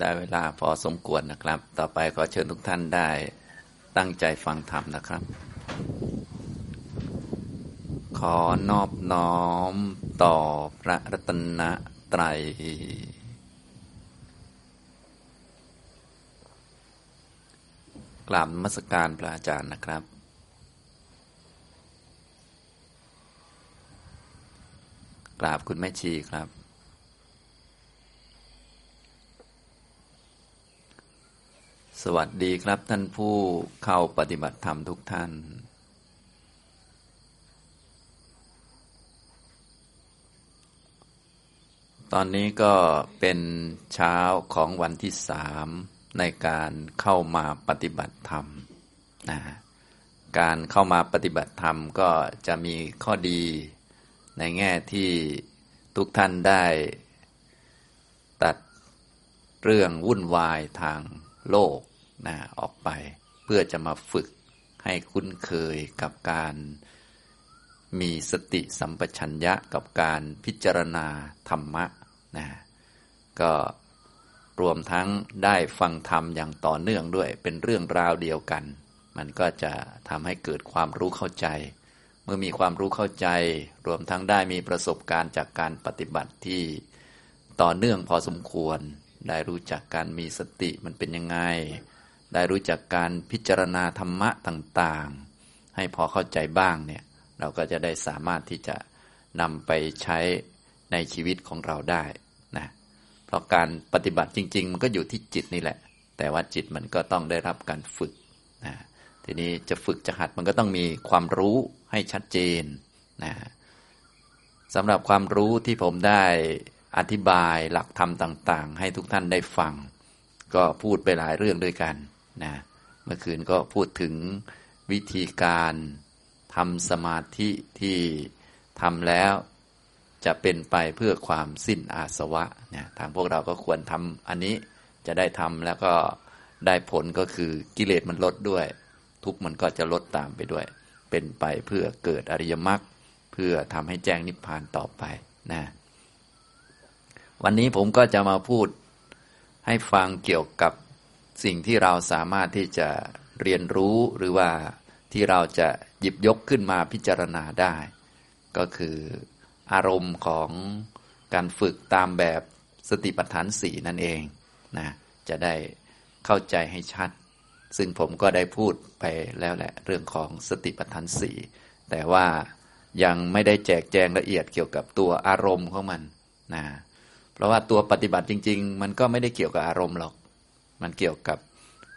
ได้เวลาพอสมควรนะครับ ต่อไปขอเชิญทุกท่านได้ตั้งใจฟังธรรมนะครับ ขอนอบน้อมต่อพระรัตนตรัย กราบมัสการพระอาจารย์นะครับ กราบคุณแม่ชีครับ สวัสดีครับท่านผู้เข้าปฏิบัติธรรมทุกท่าน ตอนนี้ก็เป็นเช้าของวันที่สามในการเข้ามาปฏิบัติธรรมนะการเข้ามาปฏิบัติธรรมก็จะมีข้อดีในแง่ที่ทุกท่านได้ ตัดเรื่องวุ่นวายทางโลก นะออกไป เพื่อจะมาฝึกให้คุ้นเคยกับการมีสติสัมปชัญญะกับการพิจารณาธรรมะนะก็รวมทั้งได้ฟังธรรมอย่างต่อเนื่องด้วย เป็นเรื่องราวเดียวกัน มันก็จะทำให้เกิดความรู้เข้าใจ เมื่อมีความรู้เข้าใจ รวมทั้งได้มีประสบการณ์จากการปฏิบัติที่ต่อเนื่องพอสมควร ได้รู้จักการมีสติมันเป็นยังไง ได้รู้จักการพิจารณาธรรมะต่างๆ ให้พอเข้าใจบ้างเนี่ยเราก็จะได้สามารถที่จะนำไปใช้ในชีวิตของเราได้นะเพราะการปฏิบัติจริง ๆ มันก็อยู่ที่จิตนี่แหละ แต่ว่าจิตมันก็ต้องได้รับการฝึกนะทีนี้จะฝึกจะหัดมันก็ต้องมีความรู้ให้ชัดเจนนะสำหรับความรู้ที่ผมได้อธิบายหลักธรรมต่าง ๆ ให้ทุกท่านได้ฟัง ก็พูดไปหลายเรื่องด้วยกัน นะเมื่อคืนก็พูดถึงวิธีการทำสมาธิที่ทำแล้วจะเป็นไปเพื่อความสิ้นอาสวะนี่ยทางพวกเราก็ควรทำอันนี้จะได้ทำแล้วก็ได้ผลก็คือกิเลสมันลดด้วย ทุกมันก็จะลดตามไปด้วย เป็นไปเพื่อเกิดอริยมรรคเพื่อทำให้แจ้งนิพพานต่อไปนะวันนี้ผมก็จะมาพูดให้ฟังเกี่ยวกับ สิ่งที่เราสามารถที่จะเรียนรู้หรือว่าที่เราจะหยิบยกขึ้นมาพิจารณาได้ ก็คืออารมณ์ของการฝึกตามแบบสติปัฏฐานสี่นั่นเองนะจะได้เข้าใจให้ชัด ซึ่งผมก็ได้พูดไปแล้วแหละเรื่องของสติปัฏฐานสี่แต่ว่ายังไม่ได้แจกแจงละเอียดเกี่ยวกับตัวอารมณ์ของมันนะเพราะว่าตัวปฏิบัติจริง ๆ มันก็ไม่ได้เกี่ยวกับอารมณ์หรอก มันเกี่ยวกับ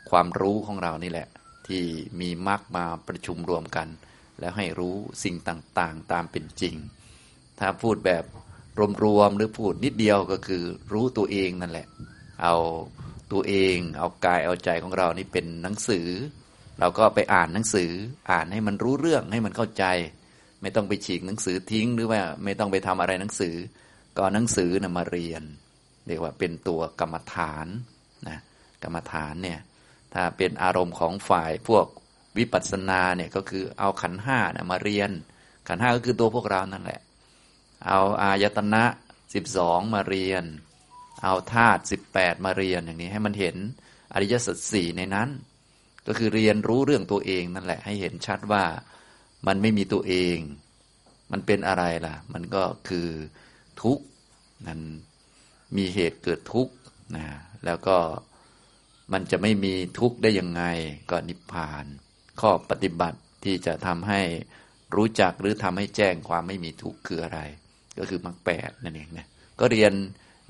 ความรู้ของเรานี่แหละ ที่มีมรรคมาประชุมรวมกัน แล้วให้รู้สิ่งต่างๆ ตามเป็นจริง ถ้าพูดแบบรวมๆหรือพูดนิดเดียวก็คือรู้ตัวเองนั่นแหละ เอาตัวเองเอากายเอาใจของเรานี่เป็นหนังสือ เราก็ไปอ่านหนังสือ อ่านให้มันรู้เรื่องให้มันเข้าใจ ไม่ต้องไปฉีกหนังสือทิ้ง หรือว่าไม่ต้องไปทำอะไรหนังสือ ก็หนังสือนะมาเรียน เรียกว่าเป็นตัวกรรมฐานนะ กรรมฐานเนี่ยถ้าเป็นอารมณ์ของฝ่ายพวกวิปัสสนาเนี่ยก็คือเอาขันห้านะมาเรียน ขันห้าก็คือตัวพวกเรานั่นแหละ เอาอายตนะสิบสองมาเรียน เอาธาตุสิบแปดมาเรียนอย่างนี้ให้มันเห็นอริยสัจสี่ในนั้น ก็คือเรียนรู้เรื่องตัวเองนั่นแหละ ให้เห็นชัดว่ามันไม่มีตัวเอง มันเป็นอะไรล่ะ มันก็คือทุกข์นั้นมีเหตุเกิดทุกข์นะแล้วก็ มันจะไม่มีทุกข์ได้ยังไงก็นิพพาน ข้อปฏิบัติที่จะทำให้รู้จักหรือทำให้แจ้งความไม่มีทุกข์คืออะไร ก็คือมรรคแปดนั่นเองนะก็เรียน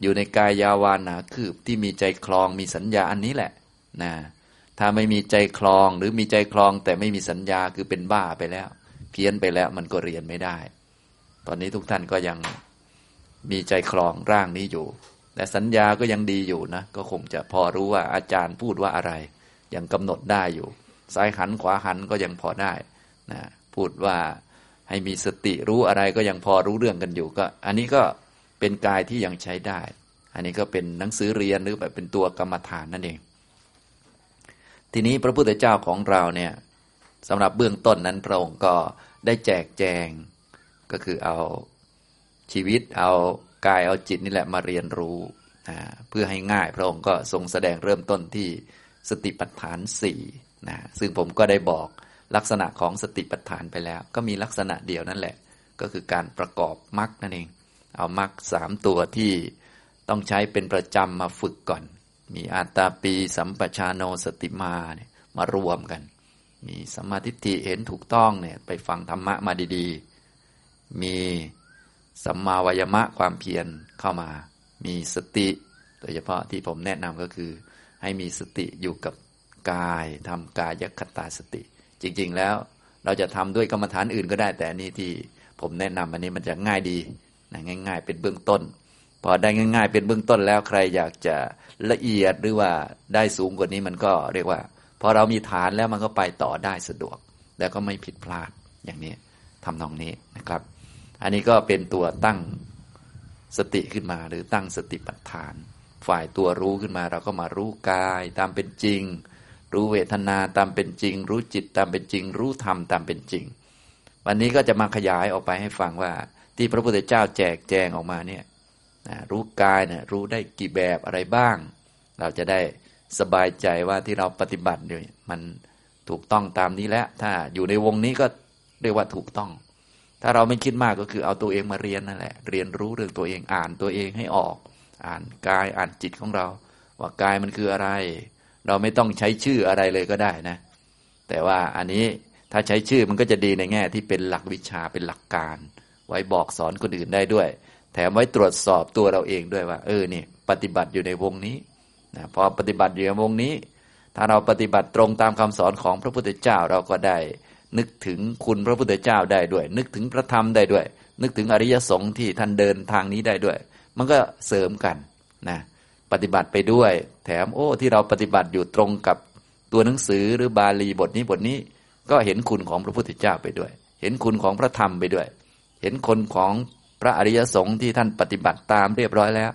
อยู่ในกายยาวานาคืบที่มีใจคลองมีสัญญาอันนี้แหละนะถ้าไม่มีใจคลองหรือมีใจคลองแต่ไม่มีสัญญาคือเป็นบ้าไปแล้ว เพี้ยนไปแล้วมันก็เรียนไม่ได้ ตอนนี้ทุกท่านก็ยังมีใจคลองร่างนี้อยู่ แต่สัญญาก็ยังดีอยู่นะ ก็คงจะพอรู้ว่าอาจารย์พูดว่าอะไร ยังกำหนดได้อยู่ ซ้ายหันขวาหันก็ยังพอได้นะพูดว่าให้มีสติรู้อะไรก็ยังพอรู้เรื่องกันอยู่ก็ อันนี้ก็เป็นกายที่ยังใช้ได้ อันนี้ก็เป็นหนังสือเรียนหรือแบบเป็นตัวกรรมฐานนั่นเอง ทีนี้พระพุทธเจ้าของเราเนี่ยสำหรับเบื้องต้นนั้นพระองค์ก็ได้แจกแจงก็คือเอาชีวิตเอา กายเอาจิตนี่แหละมาเรียนรู้นะเพื่อให้ง่ายพระองค์ก็ทรงแสดงเริ่มต้นที่สติปัฏฐานสี่นะซึ่งผมก็ได้บอกลักษณะของสติปัฏฐานไปแล้ว ก็มีลักษณะเดียวนั่นแหละ ก็คือการประกอบมรรคนั่นเอง เอามรรคสามตัวที่ต้องใช้เป็นประจำมาฝึกก่อน มีอาตาปีสัมปชาโนสติมาเนี่ยมารวมกัน มีสมาธิิเห็นถูกต้องเนี่ยไปฟังธรรมะมาดีๆ มี สัมมาวายมะความเพียรเข้ามา มีสติ โดยเฉพาะที่ผมแนะนำก็คือ ให้มีสติอยู่กับกายทำกายคตาสติ จริง ๆ แล้วเราจะทำด้วยกรรมฐานอื่นก็ได้ แต่นี่ที่ผมแนะนำอันนี้มันจะง่ายดีนะง่าย ๆ เป็นเบื้องต้น พอได้ง่าย ๆ เป็นเบื้องต้นแล้วใครอยากจะละเอียดหรือว่าได้สูงกว่านี้มันก็เรียกว่าพอเรามีฐานแล้วมันก็ไปต่อได้สะดวก แล้วก็ไม่ผิดพลาดอย่างนี้ทำนองนี้นะครับ อันนี้ก็เป็นตัวตั้งสติขึ้นมา หรือตั้งสติปัฏฐาน ฝ่ายตัวรู้ขึ้นมาเราก็มารู้กายตามเป็นจริง รู้เวทนาตามเป็นจริง รู้จิตตามเป็นจริง รู้ธรรมตามเป็นจริง วันนี้ก็จะมาขยายออกไปให้ฟังว่า ที่พระพุทธเจ้าแจกแจงออกมาเนี่ยรู้กายเนี่ยรู้ได้กี่แบบอะไรบ้าง เราจะได้สบายใจว่าที่เราปฏิบัติเนี่ยมันถูกต้องตามนี้แล้ว ถ้าอยู่ในวงนี้ก็เรียกว่าถูกต้อง ถ้าเราไม่คิดมากก็คือเอาตัวเองมาเรียนนั่นแหละ เรียนรู้เรื่องตัวเองอ่านตัวเองให้ออก อ่านกายอ่านจิตของเรา ว่ากายมันคืออะไร เราไม่ต้องใช้ชื่ออะไรเลยก็ได้นะ แต่ว่าอันนี้ถ้าใช้ชื่อมันก็จะดีในแง่ที่เป็นหลักวิชาเป็นหลักการ ไว้บอกสอนคนอื่นได้ด้วย แถมไว้ตรวจสอบตัวเราเองด้วยว่า เออเนี่ยปฏิบัติอยู่ในวงนี้นะพอปฏิบัติอยู่ในวงนี้ ถ้าเราปฏิบัติตรงตามคำสอนของพระพุทธเจ้าเราก็ได้ นึกถึงคุณพระพุทธเจ้าได้ด้วย นึกถึงพระธรรมได้ด้วย นึกถึงอริยสงฆ์ที่ท่านเดินทางนี้ได้ด้วย มันก็เสริมกันนะปฏิบัติไปด้วย แถมโอ้ที่เราปฏิบัติอยู่ตรงกับตัวหนังสือหรือบาลีบทนี้บทนี้ ก็เห็นคุณของพระพุทธเจ้าไปด้วย เห็นคุณของพระธรรมไปด้วย เห็นคนของพระอริยสงฆ์ที่ท่านปฏิบัติตามเรียบร้อยแล้ว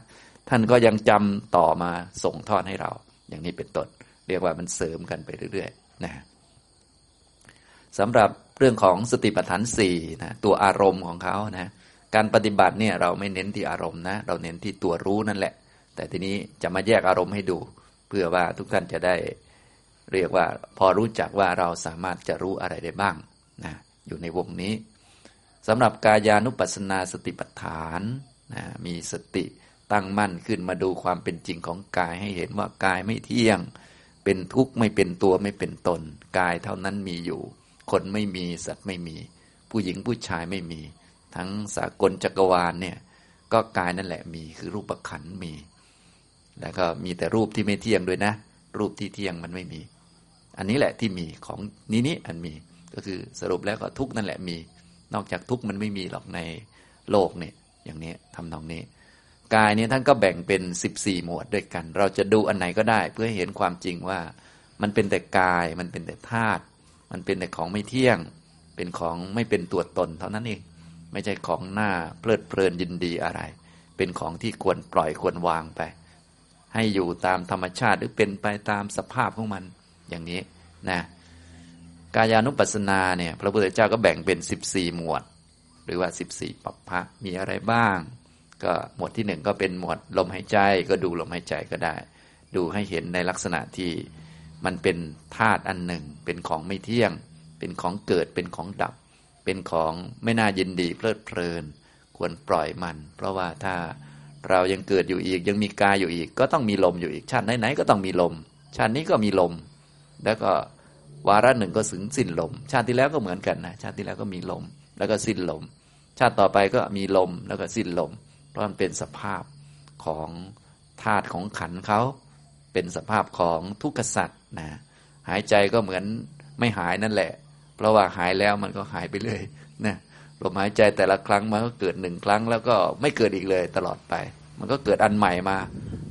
ท่านก็ยังจำต่อมาส่งทอดให้เรา อย่างนี้เป็นต้นเรียกว่ามันเสริมกันไปเรื่อยๆนะ สำหรับเรื่องของสติปัฏฐานสี่นะตัวอารมณ์ของเขานะการปฏิบัติเนี่ยเราไม่เน้นที่อารมณ์นะเราเน้นที่ตัวรู้นั่นแหละ แต่ทีนี้จะมาแยกอารมณ์ให้ดู เพื่อว่าทุกท่านจะได้ เรียกว่าพอรู้จักว่าเราสามารถจะรู้อะไรได้บ้างนะอยู่ในวงนี้สำหรับกายานุปัสสนาสติปัฏฐานนะมีสติตั้งมั่นขึ้นมาดูความเป็นจริงของกายให้เห็นว่ากายไม่เที่ยง เป็นทุกข์ไม่เป็นตัวไม่เป็นตน กายเท่านั้นมีอยู่ คนไม่มีสัตว์ไม่มี ผู้หญิงผู้ชายไม่มี ทั้งสากลจักรวาลเนี่ย ก็กายนั่นแหละมีคือรูปขันมี แล้วก็มีแต่รูปที่ไม่เที่ยงด้วยนะ รูปที่เที่ยงมันไม่มี อันนี้แหละที่มีของนี้นี้อันมีก็คือสรุปแล้วก็ทุกนั่นแหละมี นอกจากทุกมันไม่มีหรอกในโลกเนี่ยอย่างนี้ทำนองนี้ กายนี้ท่านก็แบ่งเป็นสิบสี่หมวดด้วยกัน เราจะดูอันไหนก็ได้ เพื่อเห็นความจริงว่า มันเป็นแต่กายมันเป็นแต่ธาตุ มันเป็นแต่ของไม่เที่ยง เป็นของไม่เป็นตัวตน เท่านั้นเอง ไม่ใช่ของหน้าเพลิดเพลินยินดีอะไร เป็นของที่ควรปล่อยควรวางไป ให้อยู่ตามธรรมชาติหรือเป็นไปตามสภาพของมัน อย่างนี้นะ กายานุปัสสนาเนี่ย พระพุทธเจ้าก็แบ่งเป็นสิบสี่หมวด หรือว่าสิบสี่ปัปพะมีอะไรบ้าง ก็หมวดที่หนึ่งก็เป็นหมวดลมหายใจ ก็ดูลมหายใจก็ได้ ดูให้เห็นในลักษณะที่ มันเป็นธาตุอันหนึ่ง เป็นของไม่เที่ยง เป็นของเกิดเป็นของดับ เป็นของไม่น่ายินดีเพลิดเพลิน ควรปล่อยมัน เพราะว่าถ้าเรายังเกิดอยู่อีกยังมีกายอยู่อีก ก็ต้องมีลมอยู่อีกชาติไหนๆก็ต้องมีลม ชาตินี้ก็มีลม แล้วก็วาระหนึ่งก็ถึงสิ้นลม ชาติที่แล้วก็เหมือนกันนะชาติที่แล้วก็มีลม แล้วก็สิ้นลม ชาติต่อไปก็มีลมแล้วก็สิ้นลมพราะมันเป็นสภาพของธาตุของขันเขา เป็นสภาพของทุกขสัตว์นะหายใจก็เหมือนไม่หายนั่นแหละ เพราะว่าหายแล้วมันก็หายไปเลยนะลมหายใจแต่ละครั้งมันก็เกิดหนึ่งครั้ง แล้วก็ไม่เกิดอีกเลยตลอดไป มันก็เกิดอันใหม่มา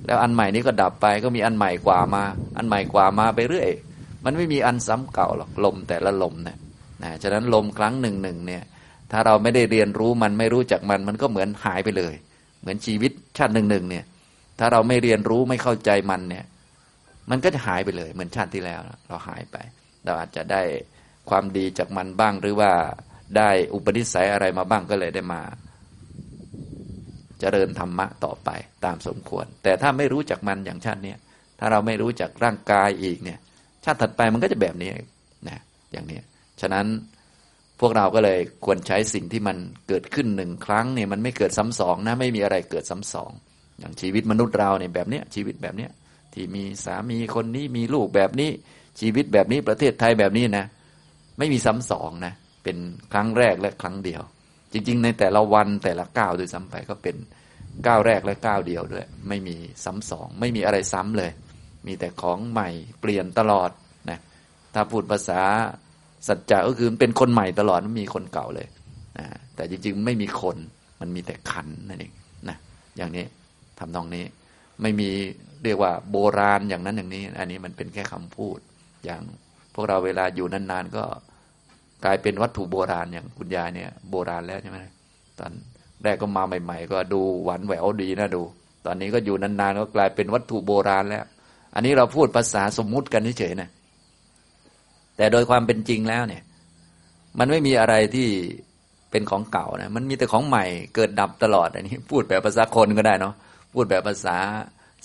แล้วอันใหม่นี้ก็ดับไปก็มีอันใหม่กว่ามา อันใหม่กว่ามาไปเรื่อย มันไม่มีอันซ้ำเก่าหรอกลมแต่ละลมเนี่ยนะฉะนั้นลมครั้งหนึ่งหนึ่งเนี่ย ถ้าเราไม่ได้เรียนรู้มันไม่รู้จักมัน มันก็เหมือนหายไปเลย เหมือนชีวิตชาติหนึ่งหนึ่งเนี่ย ถ้าเราไม่เรียนรู้ไม่เข้าใจมันเนี่ย มันก็จะหายไปเลย เหมือนชาติที่แล้ว เราหายไป เราอาจจะได้ความดีจากมันบ้างหรือว่าได้อุปนิสัยอะไรมาบ้างก็เลยได้มา เจริญธรรมะต่อไปตามสมควร แต่ถ้าไม่รู้จักมันอย่างชาติเนี้ยถ้าเราไม่รู้จักร่างกายอีกเนี่ย ชาติถัดไปมันก็จะแบบนี้นะอย่างนี้ฉะนั้นพวกเราก็เลยควรใช้สิ่งที่มันเกิดขึ้นหนึ่งครั้งเนี่ยมันไม่เกิดซ้ำสองนะไม่มีอะไรเกิดซ้ำสองอย่างชีวิตมนุษย์เราเนี่ยแบบเนี้ยชีวิตแบบเนี้ย ที่มีสามีคนนี้มีลูกแบบนี้ ชีวิตแบบนี้ประเทศไทยแบบนี้นะ ไม่มีซ้ำสองนะ เป็นครั้งแรกและครั้งเดียว จริง ๆ ในแต่ละวันแต่ละก้าวโดยซ้ำไปก็เป็นก้าวแรกและก้าวเดียวด้วย ไม่มีซ้ำสอง ไม่มีอะไรซ้ำเลย มีแต่ของใหม่เปลี่ยนตลอดนะถ้าพูดภาษาสัจจะก็คือเป็นคนใหม่ตลอดไม่มีคนเก่าเลยนะแต่จริง ๆ ไม่มีคนมันมีแต่ขันนั่นเองนะอย่างนี้ทำนองนี้ไม่มี เรียกว่าโบราณอย่างนั้นอย่างนี้ อันนี้มันเป็นแค่คำพูด อย่างพวกเราเวลาอยู่นานๆก็กลายเป็นวัตถุโบราณอย่างคุณยายเนี่ย โบราณแล้วใช่ไหมตอนแรกก็มาใหม่ ๆ ก็ดูหวานแหววดีนะดู ตอนนี้ก็อยู่นานๆก็กลายเป็นวัตถุโบราณแล้ว อันนี้เราพูดภาษาสมมุติกันเฉยๆนะแต่โดยความเป็นจริงแล้วเนี่ย มันไม่มีอะไรที่เป็นของเก่านะมันมีแต่ของใหม่เกิดดับตลอดอันนี้ พูดแบบภาษาคนก็ได้เนาะพูดแบบภาษา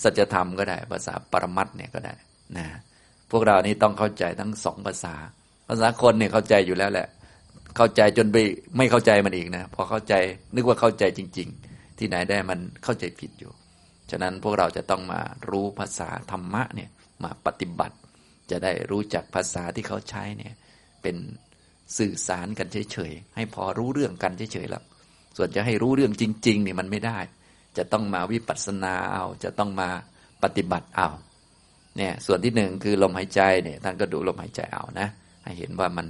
สัจธรรมก็ได้ ภาษาปรมัตเนี่ยก็ได้นะพวกเรานี่ต้องเข้าใจทั้งสองภาษา ภาษาคนเนี่ยเข้าใจอยู่แล้วแหละ เข้าใจจนไปไม่เข้าใจมันอีกนะพอเข้าใจนึกว่าเข้าใจจริง ๆ ที่ไหนได้มันเข้าใจผิดอยู่ ฉะนั้นพวกเราจะต้องมารู้ภาษาธรรมะเนี่ยมาปฏิบัติ จะได้รู้จักภาษาที่เขาใช้เนี่ยเป็นสื่อสารกันเฉยๆให้พอรู้เรื่องกันเฉยๆแล้วส่วนจะให้รู้เรื่องจริงๆเนี่ยมันไม่ได้ จะต้องมาวิปัสสนาเอาจะต้องมาปฏิบัติเอาเนี่ยส่วนที่หนึ่งคือลมหายใจเนี่ยท่านก็ดูลมหายใจเอานะ ให้เห็นว่ามัน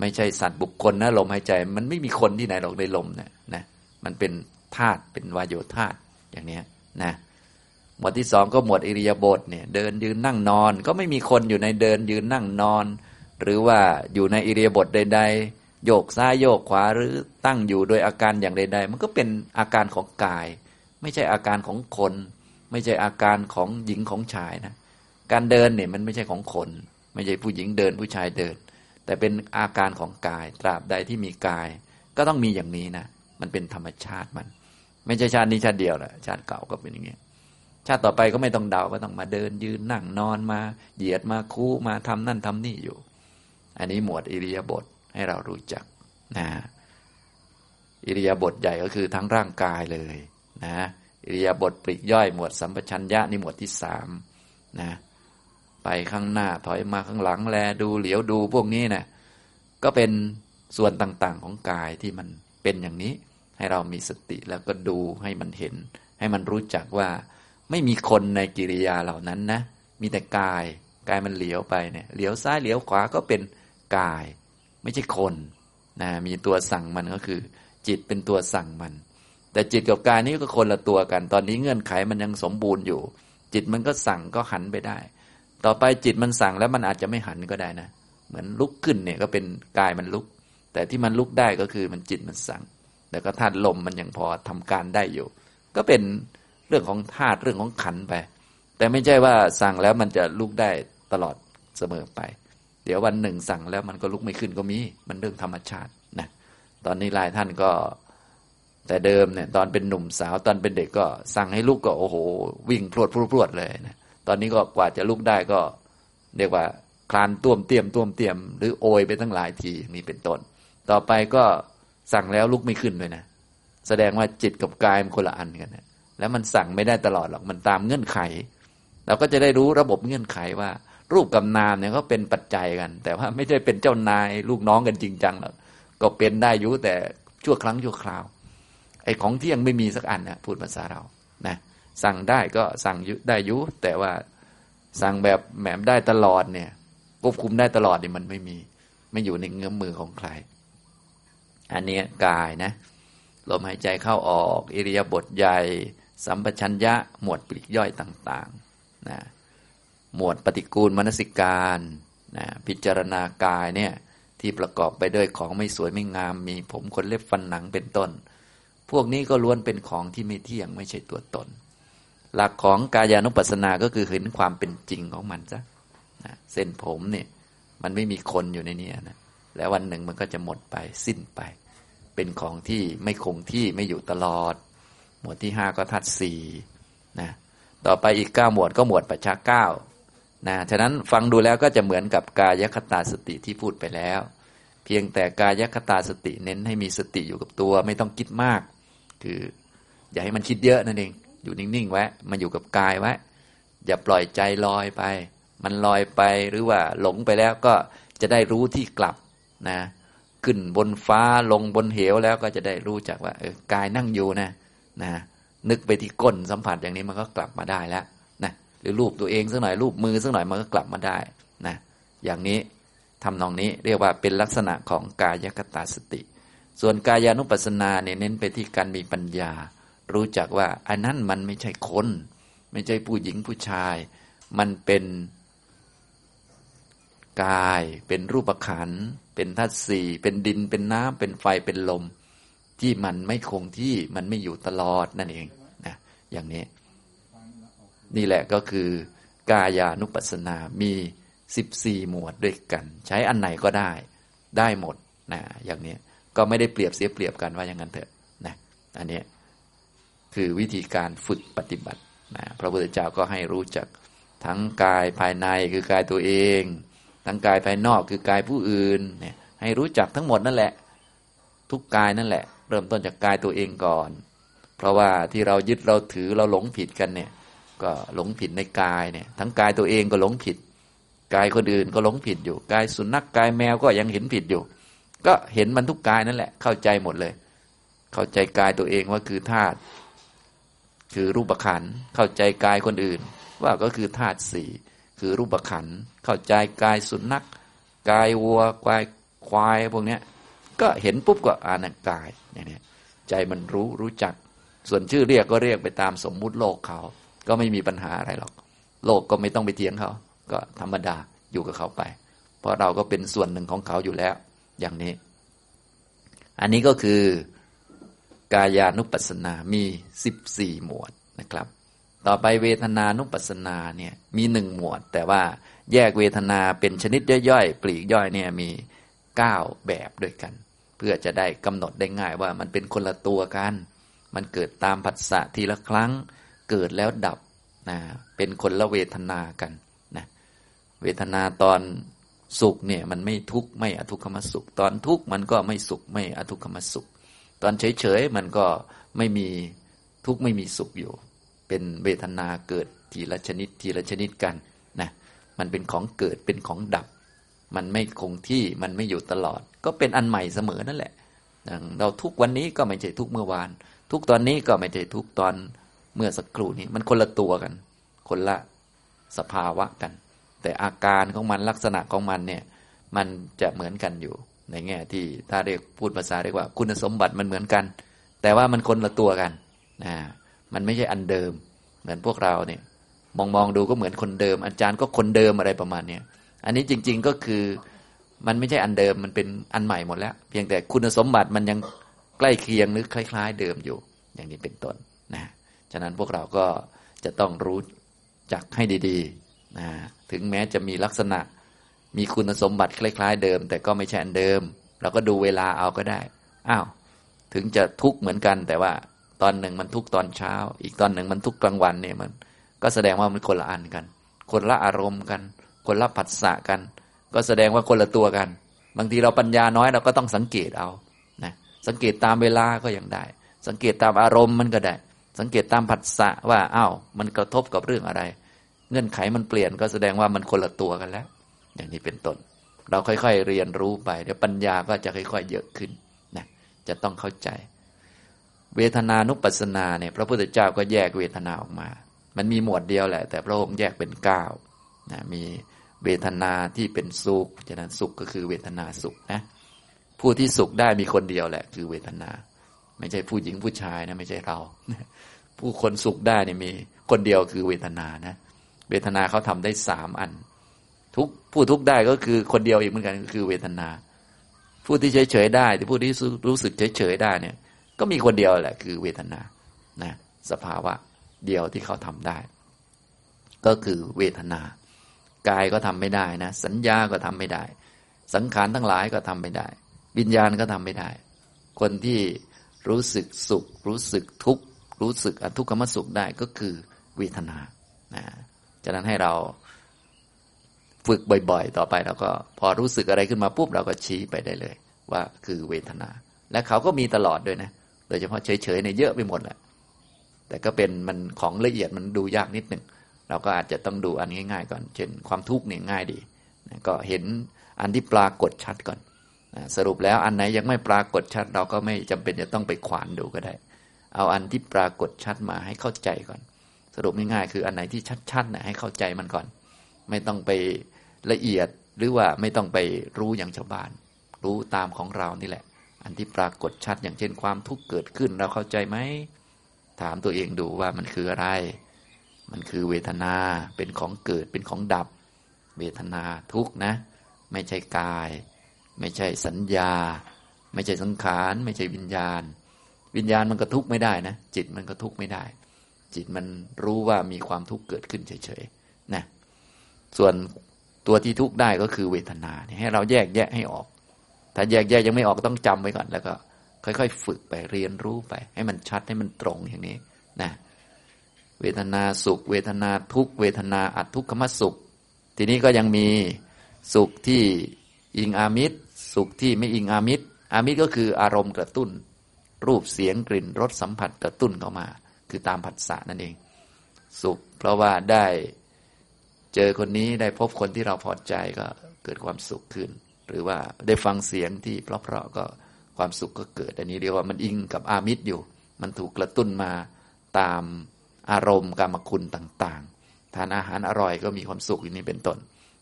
ไม่ใช่สัตว์บุคคลนะลมหายใจ มันไม่มีคนที่ไหนหรอกในลมเนี่ยนะมันเป็นธาตุเป็นวายโยธาตุอย่างนี้นะหมวดที่สองก็หมวดอิริยาบถเนี่ยเดินยืนนั่งนอน ก็ไม่มีคนอยู่ในเดินยืนนั่งนอน หรือว่าอยู่ในอิริยาบถใดๆ โยกซ้ายโยกขวาหรือตั้งอยู่โดยอาการอย่างใดๆ มันก็เป็นอาการของกาย ไม่ใช่อาการของคน ไม่ใช่อาการของหญิงของชายนะการเดินเนี่ยมันไม่ใช่ของคน ไม่ใช่ผู้หญิงเดินผู้ชายเดิน แต่เป็นอาการของกาย ตราบใดที่มีกาย ก็ต้องมีอย่างนี้นะมันเป็นธรรมชาติมัน ไม่ใช่ชาตินี้ชาติเดียวแหละชาติเก่าก็เป็นอย่างนี้ชาติต่อไปก็ไม่ต้องเดาก็ต้องมาเดินยืนนั่งนอนมา เหยียดมาคู่มาทำนั่นทำนี่อยู่ อันนี้หมวดอิริยาบถ ให้เรารู้จักนะอิริยาบถใหญ่ก็คือทั้งร่างกายเลยนะอิริยาบถปริกย่อยหมวดสัมปชัญญะนี่หมวดที่สามนะไปข้างหน้าถอยมาข้างหลังแลดูเหลียวดูพวกนี้นะก็เป็นส่วนต่างๆของกายที่มันเป็นอย่างนี้ ให้เรามีสติแล้วก็ดูให้มันเห็น ให้มันรู้จักว่าไม่มีคนในกิริยาเหล่านั้นนะ มีแต่กาย กายมันเหลียวไปเนี่ยเหลียวซ้ายเหลียวขวาก็เป็นกาย ไม่ใช่คนนะมีตัวสั่งมันก็คือ จิตเป็นตัวสั่งมัน แต่จิตกับกายนี้ก็คนละตัวกัน ตอนนี้เงื่อนไขมันยังสมบูรณ์อยู่ จิตมันก็สั่งก็หันไปได้ ต่อไปจิตมันสั่งแล้วมันอาจจะไม่หันก็ได้นะ เหมือนลุกขึ้นเนี่ยก็เป็นกายมันลุก แต่ที่มันลุกได้ก็คือมันจิตมันสั่งแต่ก็ธาตุลมมันยังพอทำการได้อยู่ ก็เป็นเรื่องของธาตุเรื่องของขันไป แต่ไม่ใช่ว่าสั่งแล้วมันจะลุกได้ตลอดเสมอไป เดี๋ยววันหนึ่งสั่งแล้วมันก็ลุกไม่ขึ้นก็มี มันเรื่องธรรมชาตินะตอนนี้หลายท่านก็ แต่เดิมเนี่ย ตอนเป็นหนุ่มสาวตอนเป็นเด็กก็สั่งให้ลุกก็โอ้โห วิ่งพรวดพรวดเลยนะตอนนี้ก็กว่าจะลุกได้ก็ เรียกว่าคลานต้วมเตียมต้วมเตียม หรือโอยไปทั้งหลายทีนี้เป็นต้น ต่อไปก็สั่งแล้วลุกไม่ขึ้นเลยนะแสดงว่าจิตกับกายมันคนละอันกันนะแล้วมันสั่งไม่ได้ตลอดหรอกมันตามเงื่อนไข เราก็จะได้รู้ระบบเงื่อนไขว่า รูปกับนามเนี่ยก็เป็นปัจจัยกัน แต่ว่าไม่ใช่เป็นเจ้านายลูกน้องกันจริงจังหรอกก็เป็นได้อยู่แต่ชั่วครั้งชั่วคราว ไอ้ของที่ยังไม่มีสักอันนะพูดภาษาเรานะสั่งได้ก็สั่งได้ยุแต่ว่าสั่งแบบแหมมได้ตลอดเนี่ยควบคุมได้ตลอดเนี่ยมันไม่มี ไม่อยู่ในเงื้อมมือของใคร อันนี้กายนะลมหายใจเข้าออก อิริยาบถใหญ่ สัมปชัญญะหมวดปลีกย่อยต่างๆนะ หมวดปฏิกูลมนสิการนะพิจารณากายเนี่ยที่ประกอบไปด้วยของไม่สวยไม่งาม มีผมขนเล็บฟันหนังเป็นต้น พวกนี้ก็ล้วนเป็นของที่ไม่เที่ยงไม่ใช่ตัวตน หลักของกายานุปัสสนาก็คือเห็นความเป็นจริงของมันซะนะเส้นผมเนี่ยมันไม่มีคนอยู่ในนี้นะแล้ววันหนึ่งมันก็จะหมดไปสิ้นไป เป็นของที่ไม่คงที่ไม่อยู่ตลอด หมวดที่ห้าก็ธาตุสี่นะต่อไปอีกเก้าหมวดก็หมวดปัจฉาเก้า นะฉะนั้นฟังดูแล้วก็จะเหมือนกับกายคตาสติที่พูดไปแล้ว เพียงแต่กายคตาสติเน้นให้มีสติอยู่กับตัวไม่ต้องคิดมาก คือ อย่าให้มันคิดเยอะนั่นเองอยู่นิ่งๆไว้มันอยู่กับกายไว้อย่าปล่อยใจลอยไป มันลอยไปหรือว่าหลงไปแล้วก็จะได้รู้ที่กลับนะขึ้นบนฟ้าลงบนเหวแล้วก็จะได้รู้จักว่าเออกายนั่งอยู่นะนะนึกไปที่ก้นสัมผัสอย่างนี้มันก็กลับมาได้แล้ว หรือรูปตัวเองสักหน่อยรูปมือสักหน่อยมันก็กลับมาได้นะอย่างนี้ทำนองนี้เรียกว่าเป็นลักษณะของกายกตาสติ ส่วนกายานุปัสสนาเนี่ยเน้นไปที่การมีปัญญา รู้จักว่าอันนั้นมันไม่ใช่คน ไม่ใช่ผู้หญิงผู้ชาย มันเป็นกายเป็นรูปขันเป็นธาตุสี่เป็นดินเป็นน้ำเป็นไฟเป็นลม ที่มันไม่คงที่มันไม่อยู่ตลอดนั่นเองนะอย่างนี้ นี่แหละก็คือกายานุปัสสนา มีสิบสี่หมวดด้วยกัน ใช้อันไหนก็ได้ ได้หมดนะอย่างนี้ก็ไม่ได้เปรียบเสียเปรียบกันว่าอย่างนั้นเถอะนะอันนี้คือวิธีการฝึกปฏิบัตินะพระพุทธเจ้าก็ให้รู้จักทั้งกายภายในคือกายตัวเอง ทั้งกายภายนอกคือกายผู้อื่นเนี่ยให้รู้จักทั้งหมดนั่นแหละ ทุกกายนั่นแหละ เริ่มต้นจากกายตัวเองก่อน เพราะว่าที่เรายึดเราถือเราหลงผิดกันเนี่ย ก็หลงผิดในกายเนี่ย ทั้งกายตัวเองก็หลงผิด กายคนอื่นก็หลงผิดอยู่ กายสุนัขกายแมวก็ยังเห็นผิดอยู่ ก็เห็นมันทุกกายนั่นแหละ เข้าใจหมดเลย เข้าใจกายตัวเองว่าคือธาตุคือรูปขันเข้าใจกายคนอื่น ว่าก็คือธาตุสี่คือรูปขันเข้าใจกายสุนัขกายวัวกายควายพวกนี้ก็เห็นปุ๊บก็อ่านกายเนี่ยใจมันรู้รู้จัก ส่วนชื่อเรียกก็เรียกไปตามสมมุติโลกเขา ก็ไม่มีปัญหาอะไรหรอก โลกก็ไม่ต้องไปเถียงเขา ก็ธรรมดาอยู่กับเขาไป เพราะเราก็เป็นส่วนหนึ่งของเขาอยู่แล้ว อย่างนี้ อันนี้ก็คือกายานุปัสสนา มีสิบสี่หมวดนะครับ ต่อไปเวทนานุปัสสนาเนี่ยมีหนึ่งหมวด แต่ว่าแยกเวทนาเป็นชนิดย่อยๆ ปลีกย่อยเนี่ยมีเก้าแบบด้วยกัน เพื่อจะได้กำหนดได้ง่ายว่ามันเป็นคนละตัวกัน มันเกิดตามผัสสะทีละครั้ง เกิดแล้วดับนะเป็นคนละเวทนากันนะเวทนาตอนสุขเนี่ยมันไม่ทุกข์ไม่อทุกขมสุข ตอนทุกข์มันก็ไม่สุขไม่อทุกขมสุข ตอนเฉยๆมันก็ไม่มีทุกข์ไม่มีสุขอยู่ เป็นเวทนาเกิดทีละชนิดทีละชนิดกันนะมันเป็นของเกิดเป็นของดับ มันไม่คงที่มันไม่อยู่ตลอด ก็เป็นอันใหม่เสมอนั่นแหละเราทุกวันนี้ก็ไม่ใช่ทุกเมื่อวาน ทุกตอนนี้ก็ไม่ใช่ทุกตอน เมื่อสักครู่นี้ มันคนละตัวกัน คนละสภาวะกัน แต่อาการของมันลักษณะของมันเนี่ย มันจะเหมือนกันอยู่ ในแง่ที่ถ้าเรียกพูดภาษาเรียกว่า คุณสมบัติมันเหมือนกัน แต่ว่ามันคนละตัวกันนะมันไม่ใช่อันเดิม เหมือนพวกเราเนี่ย มองมองดูก็เหมือนคนเดิม อาจารย์ก็คนเดิมอะไรประมาณเนี้ยอันนี้จริง ๆก็คือมันไม่ใช่อันเดิมมันเป็นอันใหม่หมดแล้ว เพียงแต่คุณสมบัติมันยังใกล้เคียงหรือคล้าย ๆ เดิมอยู่ อย่างนี้เป็นต้นนะ ฉะนั้นพวกเราก็จะต้องรู้จักให้ดีๆนะถึงแม้จะมีลักษณะมีคุณสมบัติคล้ายๆ เดิม แต่ก็ไม่ใช่อันเดิม เราก็ดูเวลาเอาก็ได้อ้าวถึงจะทุกข์เหมือนกัน แต่ว่าตอนหนึ่งมันทุกตอนเช้า อีกตอนหนึ่งมันทุกกลางวันเนี่ยมัน ก็แสดงว่ามันคนละอันกัน คนละอารมณ์กัน คนละผัสสะกัน ก็แสดงว่าคนละตัวกัน บางทีเราปัญญาน้อยเราก็ต้องสังเกตเอานะสังเกตตามเวลาก็ยังได้ สังเกตตามอารมณ์มันก็ได้ สังเกตตามผัสสะว่าอ้าวมันกระทบกับเรื่องอะไร เงื่อนไขมันเปลี่ยนก็แสดงว่ามันคนละตัวกันแล้ว อย่างนี้เป็นต้น เราค่อยๆเรียนรู้ไปเดี๋ยวปัญญาก็จะค่อยๆเยอะขึ้นนะจะต้องเข้าใจ เวทนานุปัสสนาเนี่ยพระพุทธเจ้าก็แยกเวทนาออกมา มันมีหมวดเดียวแหละ แต่พระองค์แยกเป็นเก้านะมีเวทนาที่เป็นสุข ฉะนั้นสุขก็คือเวทนาสุขนะ ผู้ที่สุขได้มีคนเดียวแหละ คือเวทนา ไม่ใช่ผู้หญิงผู้ชายนะไม่ใช่เรา ผู้คนสุขได้เนี่ยมีคนเดียวคือเวทนานะ เวทนาเขาทำได้สามอัน ทุกผู้ทุกได้ก็คือคนเดียวอีกเหมือนกันคือเวทนา ผู้ที่เฉยเฉยได้ที่ผู้ที่รู้สึกเฉยเฉยได้เนี่ย ก็มีคนเดียวแหละคือเวทนานะสภาวะเดียวที่เขาทำได้ ก็คือเวทนากายก็ทำไม่ได้นะ สัญญาก็ทำไม่ได้ สังขารทั้งหลายก็ทำไม่ได้วิญญาณก็ทำไม่ได้ คนที่ รู้สึกสุข รู้สึกทุกข์ รู้สึกอทุกขมสุขได้ก็คือเวทนานะฉะนั้นให้เราฝึกบ่อย ๆ ต่อไปเราก็พอรู้สึกอะไรขึ้นมาปุ๊บเราก็ชี้ไปได้เลย ว่าคือเวทนา และเขาก็มีตลอดด้วยนะ โดยเฉพาะเฉยๆในเยอะไปหมดแหละแต่ก็เป็นมันของละเอียดมันดูยากนิดหนึ่งเราก็อาจจะต้องดูอันง่าย ๆ ก่อน เช่นความทุกข์เนี่ยง่ายดี ก็เห็นอันที่ปรากฏชัดก่อน สรุปแล้วอันไหนยังไม่ปรากฏชัด เราก็ไม่จำเป็นจะต้องไปขวานดูก็ได้ เอาอันที่ปรากฏชัดมาให้เข้าใจก่อน สรุปง่ายๆคืออันไหนที่ชัดๆนะให้เข้าใจมันก่อน ไม่ต้องไปละเอียดหรือว่าไม่ต้องไปรู้อย่างชาวบ้าน รู้ตามของเรานี่แหละ อันที่ปรากฏชัดอย่างเช่นความทุกข์เกิดขึ้นเราเข้าใจไหมถามตัวเองดูว่ามันคืออะไร มันคือเวทนาเป็นของเกิดเป็นของดับ เวทนาทุกนะ ไม่ใช่กาย ไม่ใช่สัญญา ไม่ใช่สังขาร ไม่ใช่วิญญาณ วิญญาณมันก็ทุกข์ไม่ได้นะ จิตมันก็ทุกข์ไม่ได้ จิตมันรู้ว่ามีความทุกข์เกิดขึ้นเฉยๆนะส่วนตัวที่ทุกข์ได้ก็คือเวทนาให้เราแยกแยะให้ออก ถ้าแยกแยะยังไม่ออกต้องจำไว้ก่อน แล้วก็ค่อย ๆ ฝึกไปเรียนรู้ไป ให้มันชัดให้มันตรงอย่างนี้นะเวทนาสุข เวทนาทุกเวทนาอัตทุกขมสุข ทีนี้ก็ยังมีสุขที่อิงอามิตร สุขที่ไม่อิงอามิตร อามิตรก็คืออารมณ์กระตุ้น รูปเสียงกลิ่นรสสัมผัสกระตุ้นเข้ามา คือตามผัสสะนั่นเอง สุข เพราะว่าได้เจอคนนี้ได้พบคนที่เราพอใจก็เกิดความสุขขึ้น หรือว่าได้ฟังเสียงที่เพราะๆก็ความสุขก็เกิด อันนี้เรียกว่ามันอิงกับอามิตรอยู่ มันถูกกระตุ้นมาตามอารมณ์กรรมคุณต่างๆ ทานอาหารอร่อยก็มีความสุขอย่างนี้เป็นต้น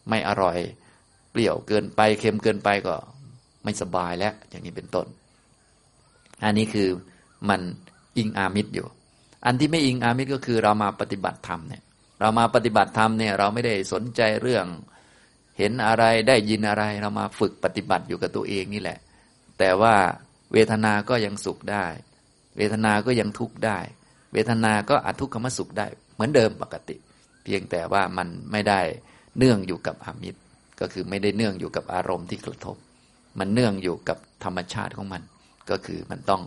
ไม่อร่อย เปรี้ยวเกินไปเค็มเกินไปก็ ไม่สบายแล้ว อย่างนี้เป็นต้น อันนี้คือมันอิงอามิตรอยู่ อันที่ไม่อิงอามิตรก็คือเรามาปฏิบัติธรรมเนี่ยเรามาปฏิบัติธรรมเนี่ยเราไม่ได้สนใจเรื่อง เห็นอะไรได้ยินอะไรเรามาฝึกปฏิบัติอยู่กับตัวเองนี่แหละ แต่ว่าเวทนา ก็ยังสุขได้ เวทนา ก็ยังทุกข์ได้ เวทนา ก็อทุกขมสุขได้ เหมือนเดิมปกติ เพียงแต่ว่ามันไม่ได้เนื่องอยู่กับอามิตร ก็คือไม่ได้เนื่องอยู่กับอารมณ์ที่กระทบ มันเนื่องอยู่กับธรรมชาติของมัน ก็คือมันต้อง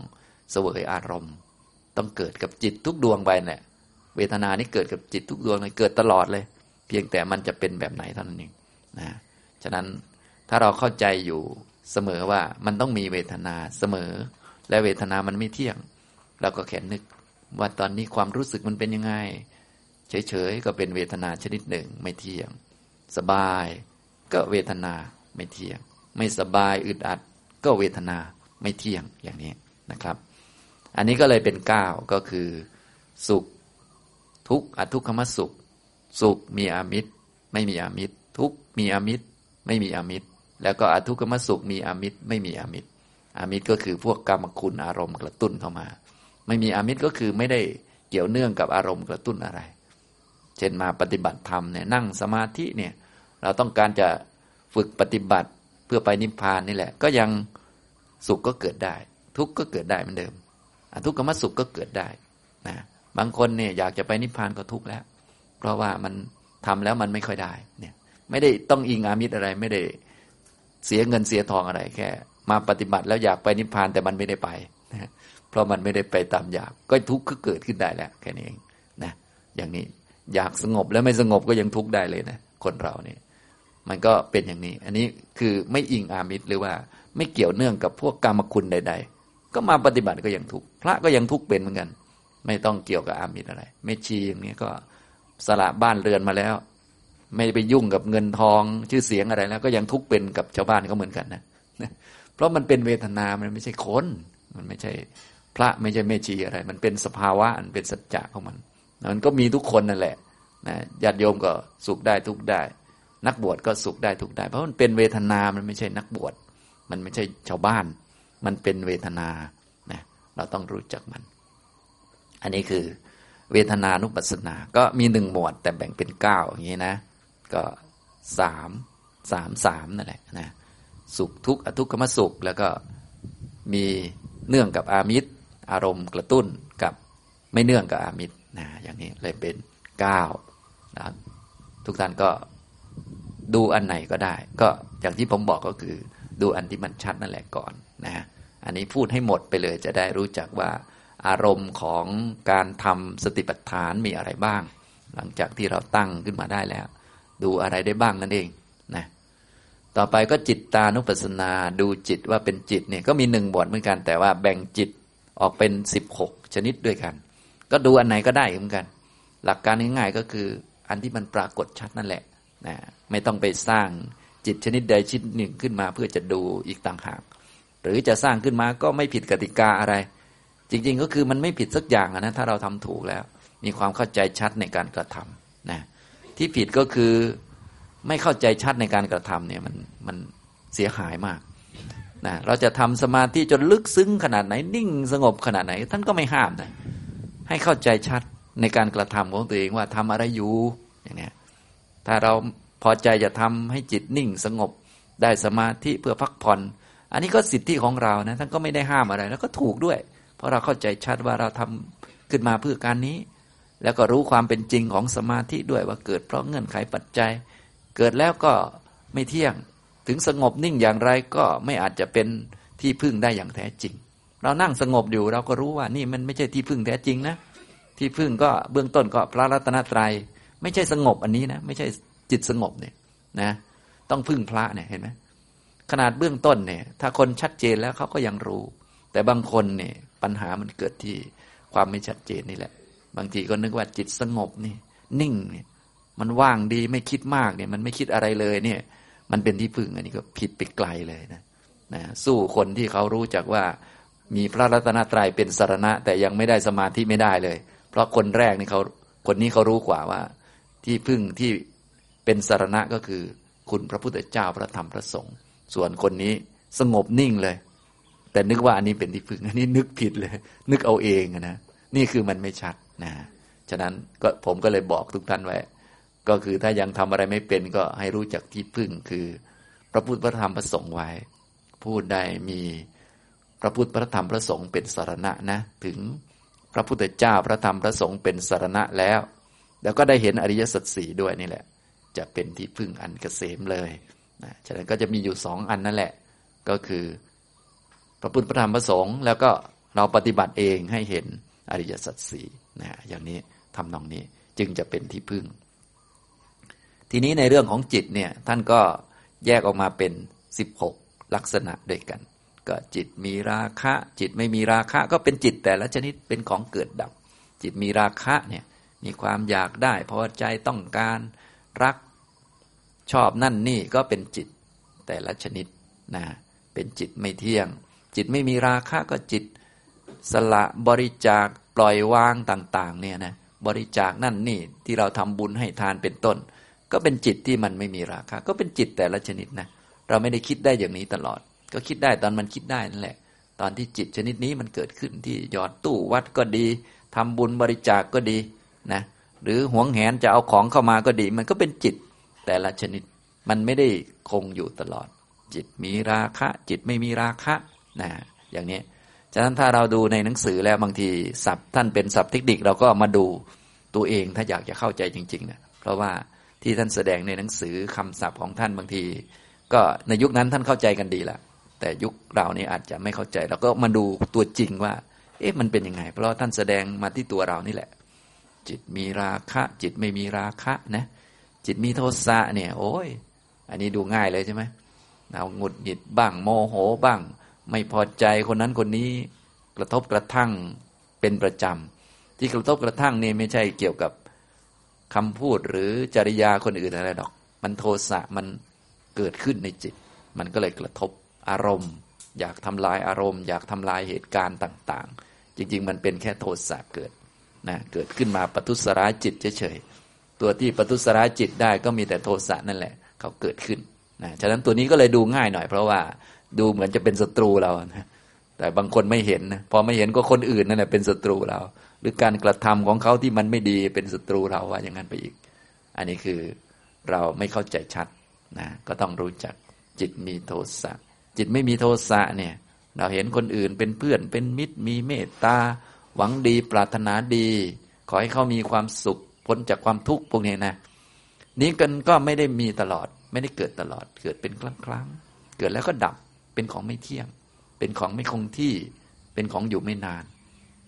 เสวยอารมณ์ ต้องเกิดกับจิตทุกดวงไปเนี่ยเวทนานี้เกิดกับจิตทุกดวงเลยเกิดตลอดเลย เพียงแต่มันจะเป็นแบบไหนเท่านั้นเองนะฉะนั้นถ้าเราเข้าใจอยู่เสมอว่ามันต้องมีเวทนาเสมอ และเวทนามันไม่เที่ยงเราก็แค่นึกว่าตอนนี้ความรู้สึกมันเป็นยังไง เฉยๆก็เป็นเวทนาชนิดหนึ่งไม่เที่ยง สบาย ก็เวทนาไม่เที่ยง ไม่สบายอึดอัด ก็เวทนาไม่เที่ยงอย่างนี้นะครับ อันนี้ก็เลยเป็นเก้าก็คือ สุขทุกอทุกขมสุข สุขมีอามิตร ไม่มีอามิตร ทุกมีอามิตร ไม่มีอามิตร แล้วก็อทุกขมสุขมีอามิตร ไม่มีอามิตรอามิตรก็คือพวกกรรมคุณอารมณ์กระตุ้นเข้ามา ไม่มีอามิตรก็คือไม่ได้เกี่ยวเนื่องกับอารมณ์กระตุ้นอะไร เช่นมาปฏิบัติธรรมเนี่ยนั่งสมาธิเนี่ยเราต้องการจะฝึกปฏิบัติ พื่อไปนิพพานนี่แหละ ก็ยังสุขก็เกิดได้ ทุกข์ก็เกิดได้เหมือนเดิมทุกขมสุขก็เกิดได้นะบางคนเนี่ยอยากจะไปนิพพานก็ทุกข์แล้ว เพราะว่ามันทำแล้วมันไม่ค่อยได้เนี่ยไม่ได้ต้องอิงอามิตรอะไรไม่ได้เสียเงินเสียทองอะไรแค่ มาปฏิบัติแล้วอยากไปนิพพานแต่มันไม่ได้ไปนะเพราะมันไม่ได้ไปตามอยากก็ทุกข์ก็เกิดขึ้นได้แล้วแค่นี้เองนะอย่างนี้อยากสงบแล้วไม่สงบก็ยังทุกข์ได้เลยนะคนเราเนี่ย มันก็เป็นอย่างนี้ อันนี้คือไม่อิงอามิตรหรือว่าไม่เกี่ยวเนื่องกับพวกกรรมคุณใด ๆ ก็มาปฏิบัติก็ยังทุกพระก็ยังทุกข์เป็นเหมือนกัน ไม่ต้องเกี่ยวกับอามิตรอะไรไม่ชีอย่างนี้ก็สละบ้านเรือนมาแล้ว ไม่ไปยุ่งกับเงินทองชื่อเสียงอะไรแล้ว ก็ยังทุกข์เป็นกับชาวบ้านเขาเหมือนกันนะเพราะมันเป็นเวทนา มันไม่ใช่คน มันไม่ใช่พระไม่ใช่เมชีอะไร มันเป็นสภาวะมันเป็นสัจจะของมัน มันก็มีทุกคนนั่นแหละนะญาติโยมก็สุขได้ทุกได้ นักบวชก็สุขได้ทุกได้ เพราะมันเป็นเวทนา มันไม่ใช่นักบวช มันไม่ใช่ชาวบ้าน มันเป็นเวทนานะเราต้องรู้จักมัน อันนี้คือเวทนานุปัสสนา ก็มีหนึ่งหมวด แต่แบ่งเป็นเก้าอย่างนี้นะ ก็สามสามสามนั่นแหละนะสุขทุกข์อทุกขมสุข แล้วก็มีเนื่องกับอามิตร อารมณ์กระตุ้นกับไม่เนื่องกับอามิตรนะอย่างนี้เลยเป็นเก้านะทุกท่านก็ ดูอันไหนก็ได้ ก็อย่างที่ผมบอกก็คือ ดูอันที่มันชัดนั่นแหละก่อนนะอันนี้พูดให้หมดไปเลยจะได้รู้จักว่าอารมณ์ของการทำสติปัฏฐานมีอะไรบ้าง หลังจากที่เราตั้งขึ้นมาได้แล้ว ดูอะไรได้บ้างนั่นเองนะต่อไปก็จิตตานุปัสสนาดูจิตว่าเป็นจิตเนี่ยก็มีหนึ่งบทเหมือนกัน แต่ว่าแบ่งจิตออกเป็นสิบหกชนิดด้วยกัน ก็ดูอันไหนก็ได้เหมือนกัน หลักการง่ายๆก็คืออันที่มันปรากฏชัดนั่นแหละนะ ไม่ต้องไปสร้างจิตชนิดใดชนิดหนึ่งขึ้นมาเพื่อจะดูอีกต่างหาก หรือจะสร้างขึ้นมาก็ไม่ผิดกติกาอะไร จริง ๆ ก็คือมันไม่ผิดสักอย่างนะถ้าเราทำถูกแล้ว มีความเข้าใจชัดในการกระทำนะที่ผิดก็คือไม่เข้าใจชัดในการกระทำเนี่ยมันมันเสียหายมากนะเราจะทำสมาธิจนลึกซึ้งขนาดไหนนิ่งสงบขนาดไหน ท่านก็ไม่ห้ามนะให้เข้าใจชัดในการกระทำของตัวเองว่าทำอะไรอยู่อย่างนี้ถ้าเรา พอใจจะทำให้จิตนิ่งสงบ ได้สมาธิเพื่อพักผ่อน อันนี้ก็สิทธิของเรานะท่านก็ไม่ได้ห้ามอะไร แล้วก็ถูกด้วย เพราะเราเข้าใจชัดว่าเราทำขึ้นมาเพื่อการนี้ แล้วก็รู้ความเป็นจริงของสมาธิด้วยว่าเกิดเพราะเงื่อนไขปัจจัย เกิดแล้วก็ไม่เที่ยงถึงสงบนิ่งอย่างไรก็ไม่อาจจะเป็นที่พึ่งได้อย่างแท้จริง เรานั่งสงบอยู่เราก็รู้ว่านี่มันไม่ใช่ที่พึ่งแท้จริงนะ ที่พึ่งก็เบื้องต้นก็พระรัตนตรยัย ไม่ใช่สงบอันนี้นะ ไม่ใช่ จิตสงบเนี่ยนะ ต้องพึ่งพระเนี่ยเห็นไหมขนาดเบื้องต้นเนี่ย ถ้าคนชัดเจนแล้วเขาก็ยังรู้ แต่บางคนเนี่ยปัญหามันเกิดที่ความไม่ชัดเจนนี่แหละ บางทีก็นึกว่าจิตสงบนี่ นิ่งเนี่ยมันว่างดีไม่คิดมากเนี่ย มันไม่คิดอะไรเลยเนี่ย มันเป็นที่พึ่งอันนี้ก็ผิดไปไกลเลยนะนะสู้คนที่เขารู้จักว่ามีพระรัตนตรัยเป็นสารณะ แต่ยังไม่ได้สมาธิไม่ได้เลย เพราะคนแรกนี่เขาคนนี้เขารู้กว่าว่า ที่พึ่งที่ เป็นสารณะก็คือ คุณพระพุทธเจ้าพระธรรมพระสงฆ์ส่วนคนนี้สงบนิ่งเลย แต่นึกว่าอันนี้เป็นที่พึ่งอันนี้นึกผิดเลย นึกเอาเองนะนี่คือมันไม่ชัดนะฉะนั้นก็ผมก็เลยบอกทุกท่านไว้ ก็คือถ้ายังทำอะไรไม่เป็นก็ให้รู้จักที่พึ่งคือ พระพุทธพระธรรมพระสงฆ์ไว้พูดได้มีพระพุทธพระธรรมพระสงฆ์เป็นสารณะนะ ถึงพระพุทธเจ้าพระธรรมพระสงฆ์เป็นสารณะแล้ว แล้วก็ได้เห็นอริยสัจสี่ด้วยนี่แหละ จะเป็นที่พึ่งอันกเกษมเลยนะฉะนั้นก็จะมีอยู่สองอันนั่นแหละ ก็คือพระพุทธพระธรรมพระสงฆ์แล้วก็เราปฏิบัติเองให้เห็นอริยสัจสี่นะอย่างนี้ทำนองนี้จึงจะเป็นที่พึ่ง ทีนี้ในเรื่องของจิตเนี่ยท่านก็แยกออกมาเป็น 16 ลักษณะด้วยกัน ก็จิตมีราคะ จิตไม่มีราคะ ก็เป็นจิตแต่ละชนิดเป็นของเกิดดับ จิตมีราคะเนี่ยมีความอยากได้พอใจต้องการ รักชอบนั่นนี่ก็เป็นจิตแต่ละชนิดนะเป็นจิตไม่เที่ยง จิตไม่มีราคะก็จิต สละบริจาคปล่อยวางต่างๆเนี่ยนะบริจาคนั่นนี่ที่เราทำบุญให้ทานเป็นต้น ก็เป็นจิตที่มันไม่มีราคะ ก็เป็นจิตแต่ละชนิดนะเราไม่ได้คิดได้อย่างนี้ตลอด ก็คิดได้ตอนมันคิดได้นั่นแหละ ตอนที่จิตชนิดนี้มันเกิดขึ้นที่ยอดตู้วัดก็ดีทำบุญบริจาคกก็ดีนะ หรือหวงแหนจะเอาของเข้ามาก็ดี มันก็เป็นจิตแต่ละชนิดมันไม่ได้คงอยู่ตลอด จิตมีราคะ จิตไม่มีราคะนะอย่างนี้ฉะนั้นถ้าเราดูในหนังสือแล้วบางทีศัพท์ท่านเป็นศัพท์เทคนิคเราก็มาดูตัวเองถ้าอยากจะเข้าใจจริงๆนะเพราะว่าที่ท่านแสดงในหนังสือคำศัพท์ของท่านบางที ก็ในยุคนั้นท่านเข้าใจกันดีละแต่ยุคเรานี่อาจจะไม่เข้าใจเราก็มาดูตัวจริงว่า เอ๊ะมันเป็นยังไง เพราะท่านแสดงมาที่ตัวเรานี่แหละ จิตมีราคะ จิตไม่มีราคะนะ จิตมีโทสะเนี่ย โอ้ย อันนี้ดูง่ายเลยใช่ไหมเราหงุดหงิดบ้างโมโหบ้าง ไม่พอใจคนนั้นคนนี้ กระทบกระทั่งเป็นประจำที่กระทบกระทั่งนี่ไม่ใช่เกี่ยวกับคำพูดหรือจริยาคนอื่นอะไรดอก มันโทสะมันเกิดขึ้นในจิต มันก็เลยกระทบอารมณ์ อยากทำลายอารมณ์ อยากทำลายเหตุการณ์ต่าง ๆ จริง ๆ มันเป็นแค่โทสะเกิด นะเกิดขึ้นมาปทุสร้ายจิตเฉยๆตัวที่ปทุสร้ายจิตได้ก็มีแต่โทสะนั่นแหละ เขาเกิดขึ้นนะฉะนั้นตัวนี้ก็เลยดูง่ายหน่อย เพราะว่าดูเหมือนจะเป็นศัตรูเรานะแต่บางคนไม่เห็นนะพอไม่เห็นก็คนอื่นนั่นแหละเป็นศัตรูเรา หรือการกระทำของเขาที่มันไม่ดีเป็นศัตรูเราว่าอย่างนั้นไปอีก อันนี้คือเราไม่เข้าใจชัดนะก็ต้องรู้จักจิตมีโทสะจิตไม่มีโทสะเนี่ย เราเห็นคนอื่นเป็นเพื่อนเป็นมิตรมีเมตตา หวังดีปรารถนาดี ขอให้เขามีความสุขพ้นจากความทุกข์พวกนี้นะ นี้กันก็ไม่ได้มีตลอด ไม่ได้เกิดตลอด เกิดเป็นครั้งครั้งเกิดแล้วก็ดับเป็นของไม่เที่ยง เป็นของไม่คงที่เป็นของอยู่ไม่นาน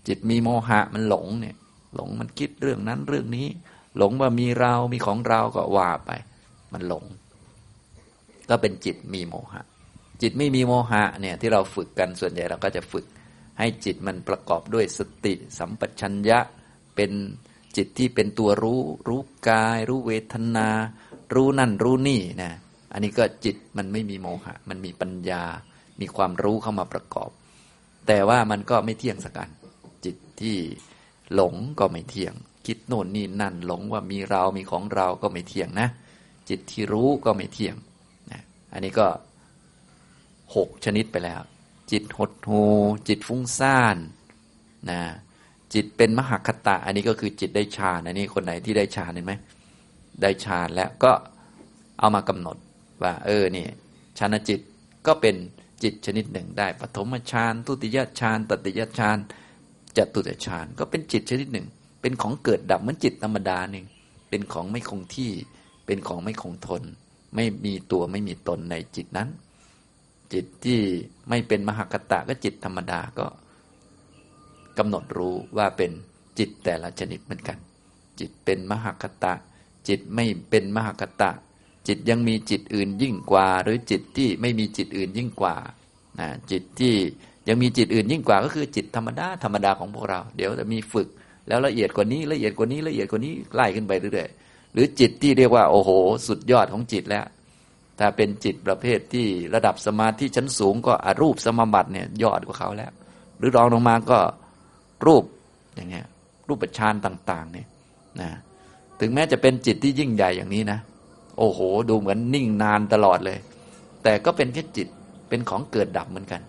จิตมีโมหะมันหลงเนี่ย หลงมันคิดเรื่องนั้นเรื่องนี้ หลงว่ามีเรา มีของเราก็ว่าไป มันหลง ก็เป็นจิตมีโมหะ จิตไม่มีโมหะเนี่ยที่เราฝึกกันส่วนใหญ่เราก็จะฝึก ให้จิตมันประกอบด้วยสติ สัมปชัญญะ เป็นจิตที่เป็นตัวรู้ รู้กาย รู้เวทนา รู้นั่นรู้นี่นะอันนี้ก็จิตมันไม่มีโมหะ มันมีปัญญา มีความรู้เข้ามาประกอบ แต่ว่ามันก็ไม่เที่ยงสักกันจิตที่หลงก็ไม่เที่ยง คิดโน่นนี่นั่นหลงว่ามีเรา มีของเราก็ไม่เที่ยงนะ จิตที่รู้ก็ไม่เที่ยงนะอันนี้ก็หกชนิดไปแล้ว จิตหดหูจิตฟุ้งซ่านนะจิตเป็นมหคตะ อันนี้ก็คือจิตได้ฌานอันนี้คนไหนที่ได้ฌานเห็นไหมได้ฌานแล้วก็เอามากำหนดว่า เออนี่ฌานจิตก็เป็นจิตชนิดหนึ่งได้ปฐมฌานทุติยฌานตติยฌานจตุตฌานก็เป็นจิตชนิดหนึ่ง เป็นของเกิดดับเหมือนจิตธรรมดาหนึ่งเป็นของไม่คงที่เป็นของไม่คงทน ไม่มีตัวไม่มีตนในจิตนั้น จิตที่ไม่เป็นมหากตะก็จิตธรรมดาก็กำหนดรู้ว่าเป็นจิตแต่ละชนิดเหมือนกัน จิตเป็นมหากตะ จิตไม่เป็นมหากตะ จิตยังมีจิตอื่นยิ่งกว่า หรือจิตที่ไม่มีจิตอื่นยิ่งกว่านะจิตที่ยังมีจิตอื่นยิ่งกว่าก็คือจิตธรรมดาธรรมดาของพวกเรา เดี๋ยวจะมีฝึก แล้วละเอียดกว่านี้ละเอียดกว่านี้ละเอียดกว่านี้ไล่ขึ้นไปเรื่อยๆหรือจิตที่เรียกว่าโอ้โห สุดยอดของจิตแล้ว ถ้าเป็นจิตประเภทที่ระดับสมาธิชั้นสูงก็อรูปสมบัติเนี่ยยอดกว่าเขาแล้ว หรือรองลงมาก็รูปอย่างเงี้ยรูปฌานต่าง ๆ เนี่ยนะถึงแม้จะเป็นจิตที่ยิ่งใหญ่อย่างนี้นะ โอ้โห ดูเหมือนนิ่งนานตลอดเลย แต่ก็เป็นแค่จิตเป็นของเกิดดับเหมือนกัน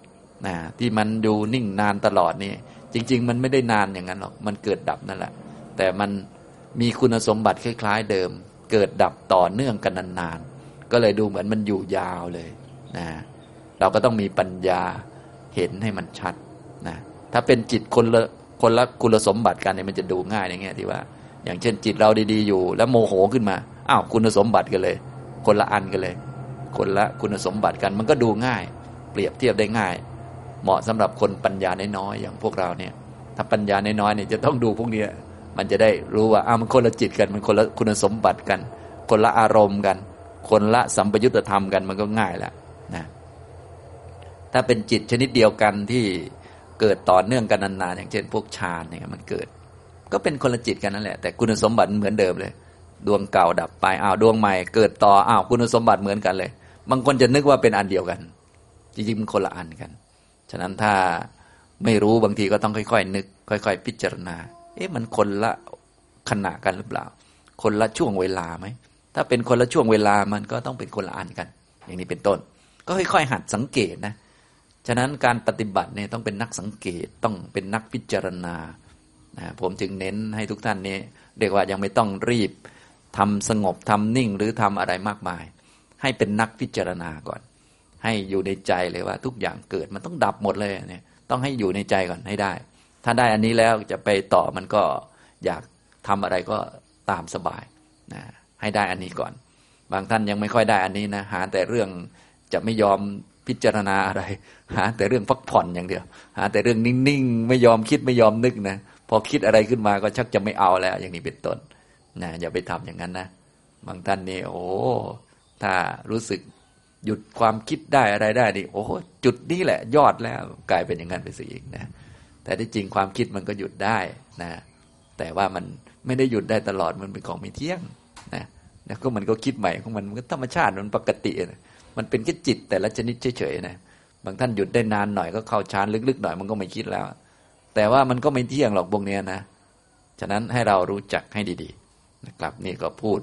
นะที่มันดูนิ่งนานตลอดนี่จริง ๆ มันไม่ได้นานอย่างนั้นหรอกมันเกิดดับนั่นแหละ แต่มันมีคุณสมบัติคล้าย ๆ เดิม เกิดดับต่อเนื่องกันนานๆ ก็เลยดูเหมือนมันอยู่ยาวเลยนะเราก็ต้องมีปัญญาเห็นให้มันชัดนะถ้าเป็นจิตคนละคนละคุณสมบัติกันเนี่ยมันจะดูง่ายอย่างเงี้ยที่ว่า อย่างเช่นจิตเราดีๆอยู่ แล้วโมโหขึ้นมาอ้าวคุณสมบัติกันเลย คนละอันกันเลย คนละคุณสมบัติกัน มันก็ดูง่าย เปรียบเทียบได้ง่าย เหมาะสำหรับคนปัญญาน้อยๆอย่างพวกเราเนี่ย ถ้าปัญญาน้อยๆเนี่ยจะต้องดูพวกนี้มันจะได้รู้ว่าอ้าวมันคนละจิตกันมันคนละคุณสมบัติกัน คนละอารมณ์กัน คนละสัมปยุตธรรมกันมันก็ง่ายแล้วนะถ้าเป็นจิตชนิดเดียวกันที่เกิดต่อเนื่องกันนานๆอย่างเช่น พวกฌานเนี่ยมันเกิด ก็เป็นคนละจิตกันนั่นแหละ แต่คุณสมบัติเหมือนเดิมเลย ดวงเก่าดับไปอ้าวดวงใหม่เกิดต่ออ้าวคุณสมบัติเหมือนกันเลย บางคนจะนึกว่าเป็นอันเดียวกัน จริงๆมันคนละอันกัน ฉะนั้นถ้าไม่รู้บางทีก็ต้องค่อยๆ นึก ค่อย ๆ พิจารณา เอ๊ะมันคนละขณะกันหรือเปล่า คนละช่วงเวลาไหม ถ้าเป็นคนละช่วงเวลามันก็ต้องเป็นคนละอันกัน อย่างนี้เป็นต้น ก็ค่อยๆหัดสังเกตนะฉะนั้นการปฏิบัติเนี่ยต้องเป็นนักสังเกตต้องเป็นนักพิจารณานะผมจึงเน้นให้ทุกท่านนี้เรียกว่ายังไม่ต้องรีบทำสงบทำนิ่งหรือทำอะไรมากมาย ให้เป็นนักพิจารณาก่อน ให้อยู่ในใจเลยว่า ทุกอย่างเกิดมันต้องดับหมดเลยเนี่ยต้องให้อยู่ในใจก่อนให้ได้ ถ้าได้อันนี้แล้วจะไปต่อมันก็อยากทำอะไรก็ตามสบายนะ ให้ได้อันนี้ก่อน บางท่านยังไม่ค่อยได้อันนี้นะหาแต่เรื่องจะไม่ยอมพิจารณาอะไร หาแต่เรื่องพักผ่อนอย่างเดียว หาแต่เรื่องนิ่งๆ ไม่ยอมคิดไม่ยอมนึกนะพอคิดอะไรขึ้นมาก็ชักจะไม่เอาแล้ว อย่างนี้เป็นต้นนะอย่าไปทำอย่างนั้นนะบางท่านนี่โอ้ถ้ารู้สึกหยุดความคิดได้อะไรได้นี่โอ้จุดนี้แหละยอดแล้วกลายเป็นอย่างนั้นไปสิอีกนะแต่ที่จริงความคิดมันก็หยุดได้นะแต่ว่ามันไม่ได้หยุดได้ตลอดมันเป็นของไม่เที่ยง นะแล้วก็มันก็คิดใหม่ของมันมันก็ธรรมชาติมันปกตินะมันเป็นแค่จิตแต่ละชนิดเฉยๆนะบางท่านหยุดได้นานหน่อยก็เข้าฌานลึกๆหน่อยมันก็ไม่คิดแล้ว แต่ว่ามันก็ไม่เที่ยงหรอกพวกนี้นะฉะนั้นให้เรารู้จักให้ดีๆนะครับนี่ก็พูด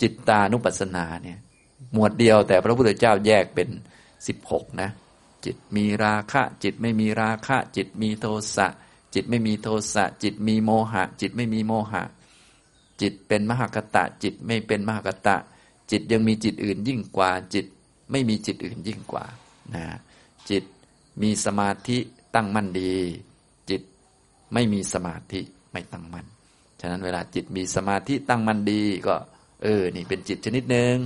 จิตตานุปัสสนาเนี่ยหมวดเดียวแต่พระพุทธเจ้าแยกเป็นสิบหกนะ จิตมีราคะ จิตไม่มีราคะ จิตมีโทสะจิตไม่มีโทสะจิตมีโมหะ จิตไม่มีโมหะ จิตเป็นมหากตะ จิตไม่เป็นมหากตะ จิตยังมีจิตอื่นยิ่งกว่า จิตไม่มีจิตอื่นยิ่งกว่านะจิตมีสมาธิตั้งมั่นดี จิตไม่มีสมาธิไม่ตั้งมั่นฉะนั้นเวลาจิตมีสมาธิตั้งมั่นดีก็ เออ นี่เป็นจิตชนิดหนึ่ง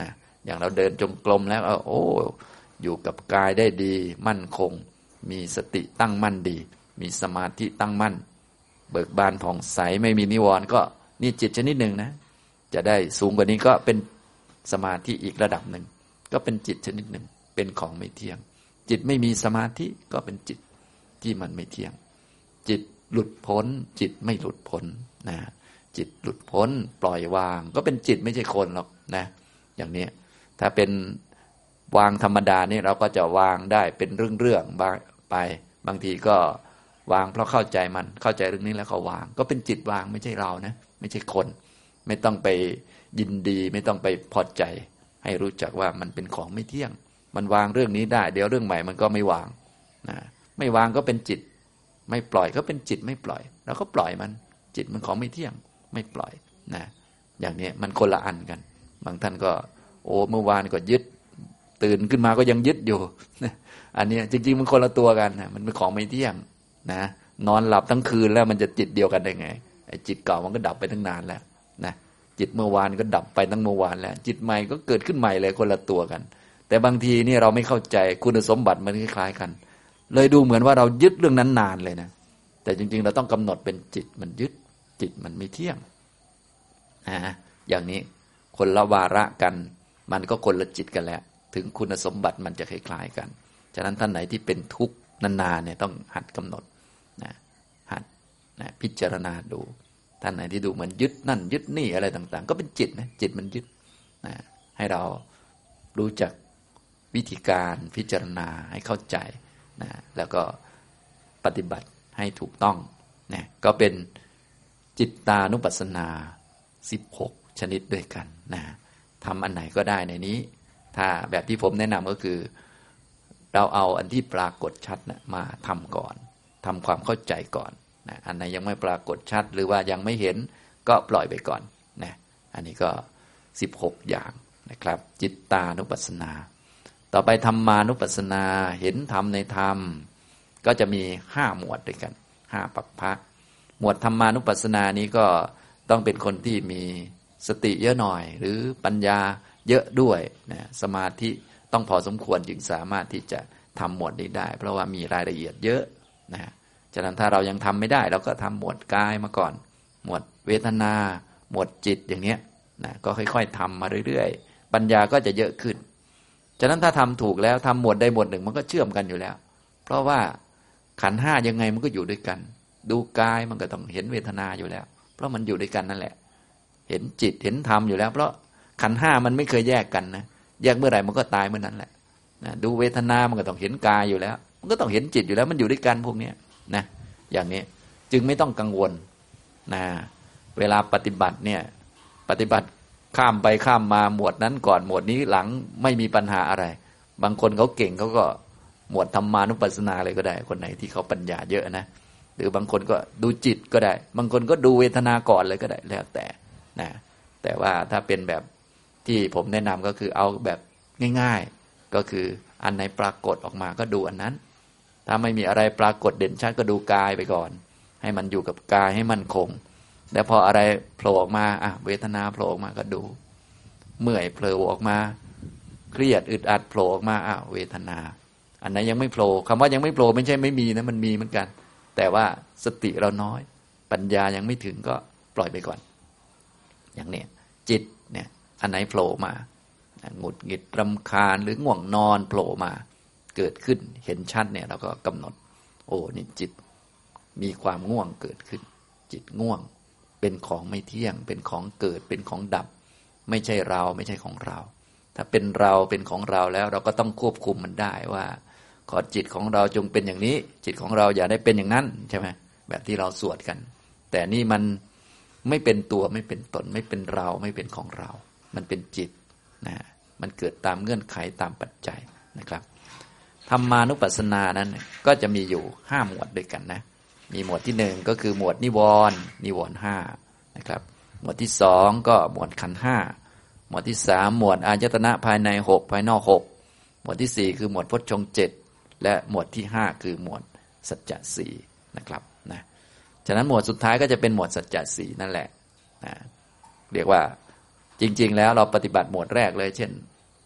นะอย่างเราเดินจงกรมแล้วโอ้อยู่กับกายได้ดี มั่นคง มีสติตั้งมั่นดี มีสมาธิตั้งมั่น เบิกบานผ่องใสไม่มีนิวรณ์ก็ นี่จิตชนิดหนึ่งนะ จะได้สูงกว่านี้ก็เป็นสมาธิอีกระดับหนึ่ง ก็เป็นจิตชนิดหนึ่ง เป็นของไม่เที่ยง จิตไม่มีสมาธิก็เป็นจิตที่มันไม่เที่ยง จิตหลุดพ้น จิตไม่หลุดพ้นนะจิตหลุดพ้น ปล่อยวาง ก็เป็นจิตไม่ใช่คนหรอกนะ อย่างนี้ถ้าเป็นวางธรรมดานี่เราก็จะวางได้เป็นเรื่องๆบางไป บางทีก็วางเพราะเข้าใจมันเข้าใจเรื่องนี้แล้วก็วาง ก็เป็นจิตวางไม่ใช่เรานะ ไม่ใช่คน ไม่ต้องไปยินดี ไม่ต้องไปพอใจ ให้รู้จักว่ามันเป็นของไม่เที่ยง มันวางเรื่องนี้ได้ เดี๋ยวเรื่องใหม่มันก็ไม่วางนะไม่วางก็เป็นจิต ไม่ปล่อยก็เป็นจิตไม่ปล่อยเราก็ปล่อยมัน จิตมันของไม่เที่ยง ไม่ปล่อยนะอย่างนี้มันคนละอันกัน บางท่านก็ โอ้เมื่อวานก็ยึด ตื่นขึ้นมาก็ยังยึดอยู่อันนี้จริง ๆ มันคนละตัวกันนะมันเป็นของไม่เที่ยงนะนอนหลับทั้งคืนแล้วมันจะจิตเดียวกันได้ไง จิตเก่ามันก็ดับไปตั้งนานแล้วนะจิตเมื่อวานก็ดับไปตั้งเมื่อวานแล้ว จิตใหม่ก็เกิดขึ้นใหม่เลยคนละตัวกัน แต่บางทีนี่เราไม่เข้าใจคุณสมบัติมันคล้ายๆกัน เลยดูเหมือนว่าเรายึดเรื่องนั้นนานเลยนะแต่จริง ๆ เราต้องกำหนดเป็นจิตมันยึดจิตมันไม่เที่ยงนะอย่างนี้คนละวาระกัน มันก็คนละจิตกันแล้ว ถึงคุณสมบัติมันจะคล้ายๆกัน ฉะนั้นท่านไหนที่เป็นทุกข์นานๆเนี่ยต้องหัดกำหนด นะพิจารณาดูท่านไหนที่ดูเหมือนยึดนั่นยึดนี่อะไรต่าง ๆ ก็เป็นจิตนะจิตมันยึดนะให้เรารู้จักวิธีการพิจารณาให้เข้าใจนะแล้วก็ปฏิบัติให้ถูกต้องนะก็เป็นจิตตานุปัสสนาสิบหกชนิดด้วยกันนะทำอันไหนก็ได้ในนี้ ถ้าแบบที่ผมแนะนำก็คือ เราเอาอันที่ปรากฏชัดนะมาทำก่อนทำความเข้าใจก่อน นะอันไหนยังไม่ปรากฏชัด หรือว่ายังไม่เห็นก็ปล่อยไปก่อนนะอันนี้ก็สิบหกอย่างนะครับ จิตตานุปัสสนา ต่อไปธรรมานุปัสสนาเห็นธรรมในธรรม ก็จะมีห้าหมวดด้วยกันห้าปักพระหมวดธรรมานุปัสสนานี้ก็ต้องเป็นคนที่มีสติเยอะหน่อย หรือปัญญาเยอะด้วยนะสมาธิต้องพอสมควรจึงสามารถที่จะทำหมวดนี้ได้ เพราะว่ามีรายละเอียดเยอะนะ ฉะนั้นถ้าเรายังทำไม่ได้เราก็ทำหมวดกายมาก่อน หมวดเวทนา หมวดจิตอย่างเนี้ยนะก็ค่อย ๆทำมาเรื่อยๆ ปัญญาก็จะเยอะขึ้น ฉะนั้นถ้าทำถูกแล้วทำหมวดใดหมวดหนึ่งมันก็เชื่อมกันอยู่แล้ว เพราะว่าขันห้ายังไงมันก็อยู่ด้วยกัน ดูกายมันก็ต้องเห็นเวทนาอยู่แล้ว เพราะมันอยู่ด้วยกันนั่นแหละ เห็นจิตเห็นธรรมอยู่แล้ว เพราะขันห้ามันไม่เคยแยกกันนะแยกเมื่อไหร่มันก็ตายเมื่อนั้นแหละนะดูเวทนามันก็ต้องเห็นกายอยู่แล้ว มันก็ต้องเห็นจิตอยู่แล้ว มันอยู่ด้วยกันพวกนี้ นะอย่างนี้จึงไม่ต้องกังวลนะเวลาปฏิบัติเนี่ยปฏิบัติข้ามไปข้ามมาหมวดนั้นก่อนหมวดนี้หลังไม่มีปัญหาอะไร บางคนเขาเก่งเขาก็หมวดธรรมานุปัสสนาอะไรก็ได้ คนไหนที่เขาปัญญาเยอะนะหรือบางคนก็ดูจิตก็ได้ บางคนก็ดูเวทนาก่อนเลยก็ได้แล้วแต่นะแต่ว่าถ้าเป็นแบบที่ผมแนะนำก็คือเอาแบบง่าย ๆ ก็คืออันไหนปรากฏออกมาก็ดูอันนั้น ถ้าไม่มีอะไรปรากฏเด่นชัดก็ดูกายไปก่อน ให้มันอยู่กับกายให้มันคง แล้วพออะไรโผล่ออกมาอะเวทนาโผล่ออกมาก็ดู เมื่อยโผล่ออกมา เครียดอึดอัดโผล่ออกมาอะเวทนา อันไหนยังไม่โผล่คำว่ายังไม่โผล่ไม่ใช่ไม่มีนะมันมีเหมือนกัน แต่ว่าสติเราน้อย ปัญญายังไม่ถึงก็ปล่อยไปก่อน อย่างนี้จิตเนี่ยอันไหนโผล่มาหงุดหงิดรำคาญหรือง่วงนอนโผล่มา เกิดขึ้นเห็นชัดเนี่ยเราก็กำหนด โอ้นี่จิตมีความง่วงเกิดขึ้น จิตง่วง เป็นของไม่เที่ยง เป็นของเกิดเป็นของดับ ไม่ใช่เราไม่ใช่ของเรา ถ้าเป็นเราเป็นของเราแล้วเราก็ต้องควบคุมมันได้ว่า ขอจิตของเราจงเป็นอย่างนี้ จิตของเราอย่าได้เป็นอย่างนั้นใช่ไหมแบบที่เราสวดกัน แต่นี่มันไม่เป็นตัวไม่เป็นตน ไม่เป็นเราไม่เป็นของเรา มันเป็นจิตนะมันเกิดตามเงื่อนไขตามปัจจัยนะครับ ธรรมานุปัสสนานั้น ก็จะมีอยู่ห้าหมวดด้วยกันนะ มีหมวดที่หนึ่งก็คือหมวดนิวรณ์นิวรณ์ห้านะครับ หมวดที่สองก็หมวดขันห้าหมวดที่สามหมวดอายตนะภายในหกภายนอกหกหมวดที่สี่คือหมวดพจชงเจ็ดและหมวดที่ห้าคือหมวดสัจจะสี่นะครับนะฉะนั้นหมวดสุดท้ายก็จะเป็นหมวดสัจจะสี่นั่นแหละนะเรียกว่าจริง ๆ แล้วเราปฏิบัติหมวดแรกเลย เช่น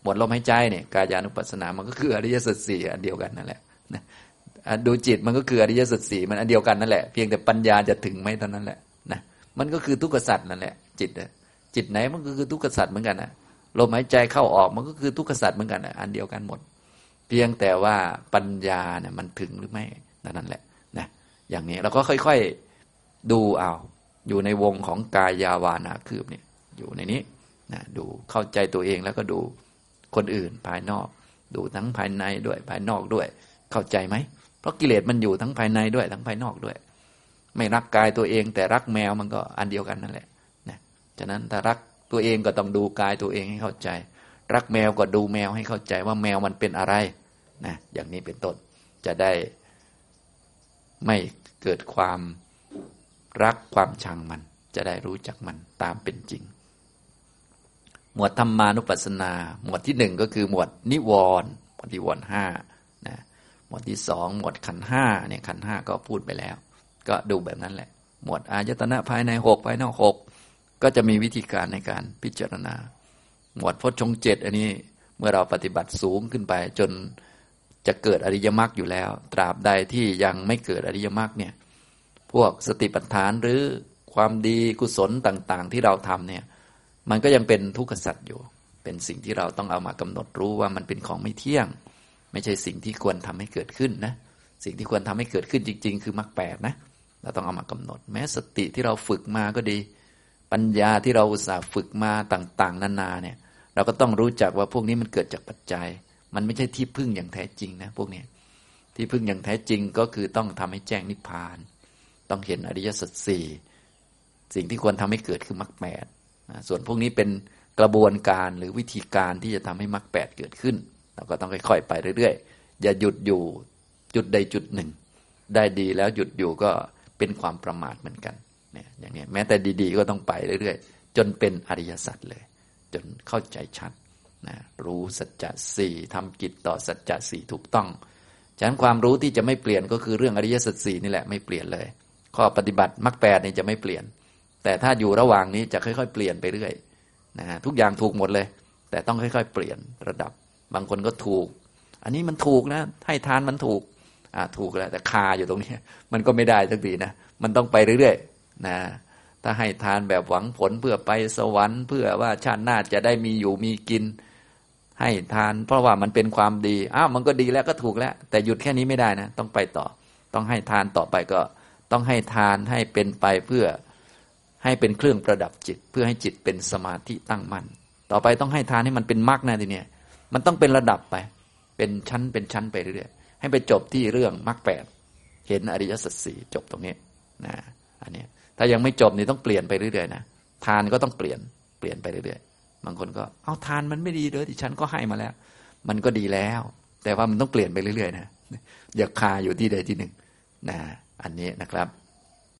หมดลมหายใจเนี่ยกายานุปัสสนา มันก็คืออริยสัจสี่อันเดียวกันนั่นแหละนะดูจิตมันก็คืออริยสัจสี่มันอันเดียวกันนั่นแหละเพียงแต่ปัญญาจะถึงไหมเท่านั้นแหละนะมันก็คือทุกขสัตว์นั่นแหละจิตจิตไหนมันก็คือทุกขสัตว์เหมือนกันนะลมหายใจเข้าออกมันก็คือทุกขสัตว์เหมือนกันนะอันเดียวกันหมด เพียงแต่ว่าปัญญาเนี่ยมันถึงหรือไม่นั่นแหละนะอย่างนี้เราก็ค่อยๆดูเอาอยู่ในวงของกายาวานาคืบเนี่ยอยู่ในนี้นะดูเข้าใจตัวเองแล้วก็ดู คนอื่นภายนอก ดูทั้งภายในด้วยภายนอกด้วย เข้าใจไหมเพราะกิเลสมันอยู่ทั้งภายในด้วยทั้งภายนอกด้วย ไม่รักกายตัวเอง แต่รักแมวมันก็อันเดียวกันนั่นแหละนะฉะนั้นถ้ารักตัวเองก็ต้องดูกายตัวเองให้เข้าใจ รักแมวก็ดูแมวให้เข้าใจว่าแมวมันเป็นอะไรนะอย่างนี้เป็นต้นจะได้ไม่เกิดความรักความชังมัน จะได้รู้จักมันตามเป็นจริง หมวดธรรมานุปัสสนา หมวดที่หนึ่งก็คือหมวดนิวรณ์หมวดนิวรณ์ห้านะหมวดที่สองหมวดขันห้าเนี่ยขันห้าก็พูดไปแล้ว ก็ดูแบบนั้นแหละ หมวดอายตนะภายในหกภายนอกหกก็จะมีวิธีการในการพิจารณา หมวดพจงเจ็ดอันนี้เมื่อเราปฏิบัติสูงขึ้นไป จนจะเกิดอริยมรรคอยู่แล้ว ตราบใดที่ยังไม่เกิดอริยมรรคเนี่ยพวกสติปัฏฐานหรือความดีกุศลต่าง ๆ ที่เราทำเนี่ย มันก็ยังเป็นทุกขสัตว์อยู่ เป็นสิ่งที่เราต้องเอามากำหนดรู้ว่ามันเป็นของไม่เที่ยง ไม่ใช่สิ่งที่ควรทำให้เกิดขึ้นนะ สิ่งที่ควรทำให้เกิดขึ้นจริง ๆ คือมรรคแปดนะ เราต้องเอามากำหนด แม้สติที่เราฝึกมาก็ดี ปัญญาที่เราอุตส่าห์ฝึกมาต่างๆ นานาเนี่ย เราก็ต้องรู้จักว่าพวกนี้มันเกิดจากปัจจัย มันไม่ใช่ที่พึ่งอย่างแท้จริงนะพวกนี้ที่พึ่งอย่างแท้จริงก็คือต้องทำให้แจ้งนิพพาน ต้องเห็นอริยสัจสี่สิ่งที่ควรทำให้เกิดคือมรรคแปด ส่วนพวกนี้เป็นกระบวนการหรือวิธีการที่จะทำให้มรรคแปดเกิดขึ้น เราก็ต้องค่อยๆไปเรื่อยๆ อย่าหยุดอยู่จุดใดจุดหนึ่ง ได้ดีแล้วหยุดอยู่ก็เป็นความประมาทเหมือนกันเนี่ยอย่างนี้แม้แต่ดีๆก็ต้องไปเรื่อยๆ จนเป็นอริยสัจเลย จนเข้าใจชัดนะรู้สัจจะสี่ทำกิจต่อสัจจะสี่ถูกต้องฉะนั้นความรู้ที่จะไม่เปลี่ยนก็คือเรื่องอริยสัจสี่นี่แหละไม่เปลี่ยนเลย ข้อปฏิบัติมรรคแปดนี่จะไม่เปลี่ยน แต่ถ้าอยู่ระหว่างนี้จะค่อย ๆ เปลี่ยนไปเรื่อยนะฮะทุกอย่างถูกหมดเลย แต่ต้องค่อย ๆ เปลี่ยนระดับ บางคนก็ถูก อันนี้มันถูกนะ ให้ทานมันถูกอ่าถูกแล้วแต่คาอยู่ตรงนี้ มันก็ไม่ได้สักทีนะมันต้องไปเรื่อยๆนะถ้าให้ทานแบบหวังผลเพื่อไปสวรรค์ เพื่อว่าชาติหน้าจะได้มีอยู่มีกิน ให้ทาน เพราะว่ามันเป็นความดีอ้าวมันก็ดีแล้วก็ถูกแล้ว แต่หยุดแค่นี้ไม่ได้นะ ต้องไปต่อ ต้องให้ทานต่อไปก็ ต้องให้ทานให้เป็นไปเพื่อ ให้เป็นเครื่องประดับจิต เพื่อให้จิตเป็นสมาธิตั้งมั่น ต่อไปต้องให้ทานให้มันเป็นมรรคนะทีเนี้ยมันต้องเป็นระดับไป เป็นชั้นเป็นชั้นไปเรื่อยๆให้ไปจบที่เรื่องมรรคแปดเห็นอริยสัจสี่จบตรงนี้นะอันนี้ถ้ายังไม่จบนี่ต้องเปลี่ยนไปเรื่อยๆนะทานก็ต้องเปลี่ยนเปลี่ยนไปเรื่อยๆบางคนก็เอาทานมันไม่ดีเลยที่ฉันก็ให้มาแล้ว มันก็ดีแล้ว แต่ว่ามันต้องเปลี่ยนไปเรื่อยๆนะอย่าคาอยู่ที่ใดที่หนึ่งนะอันนี้นะครับ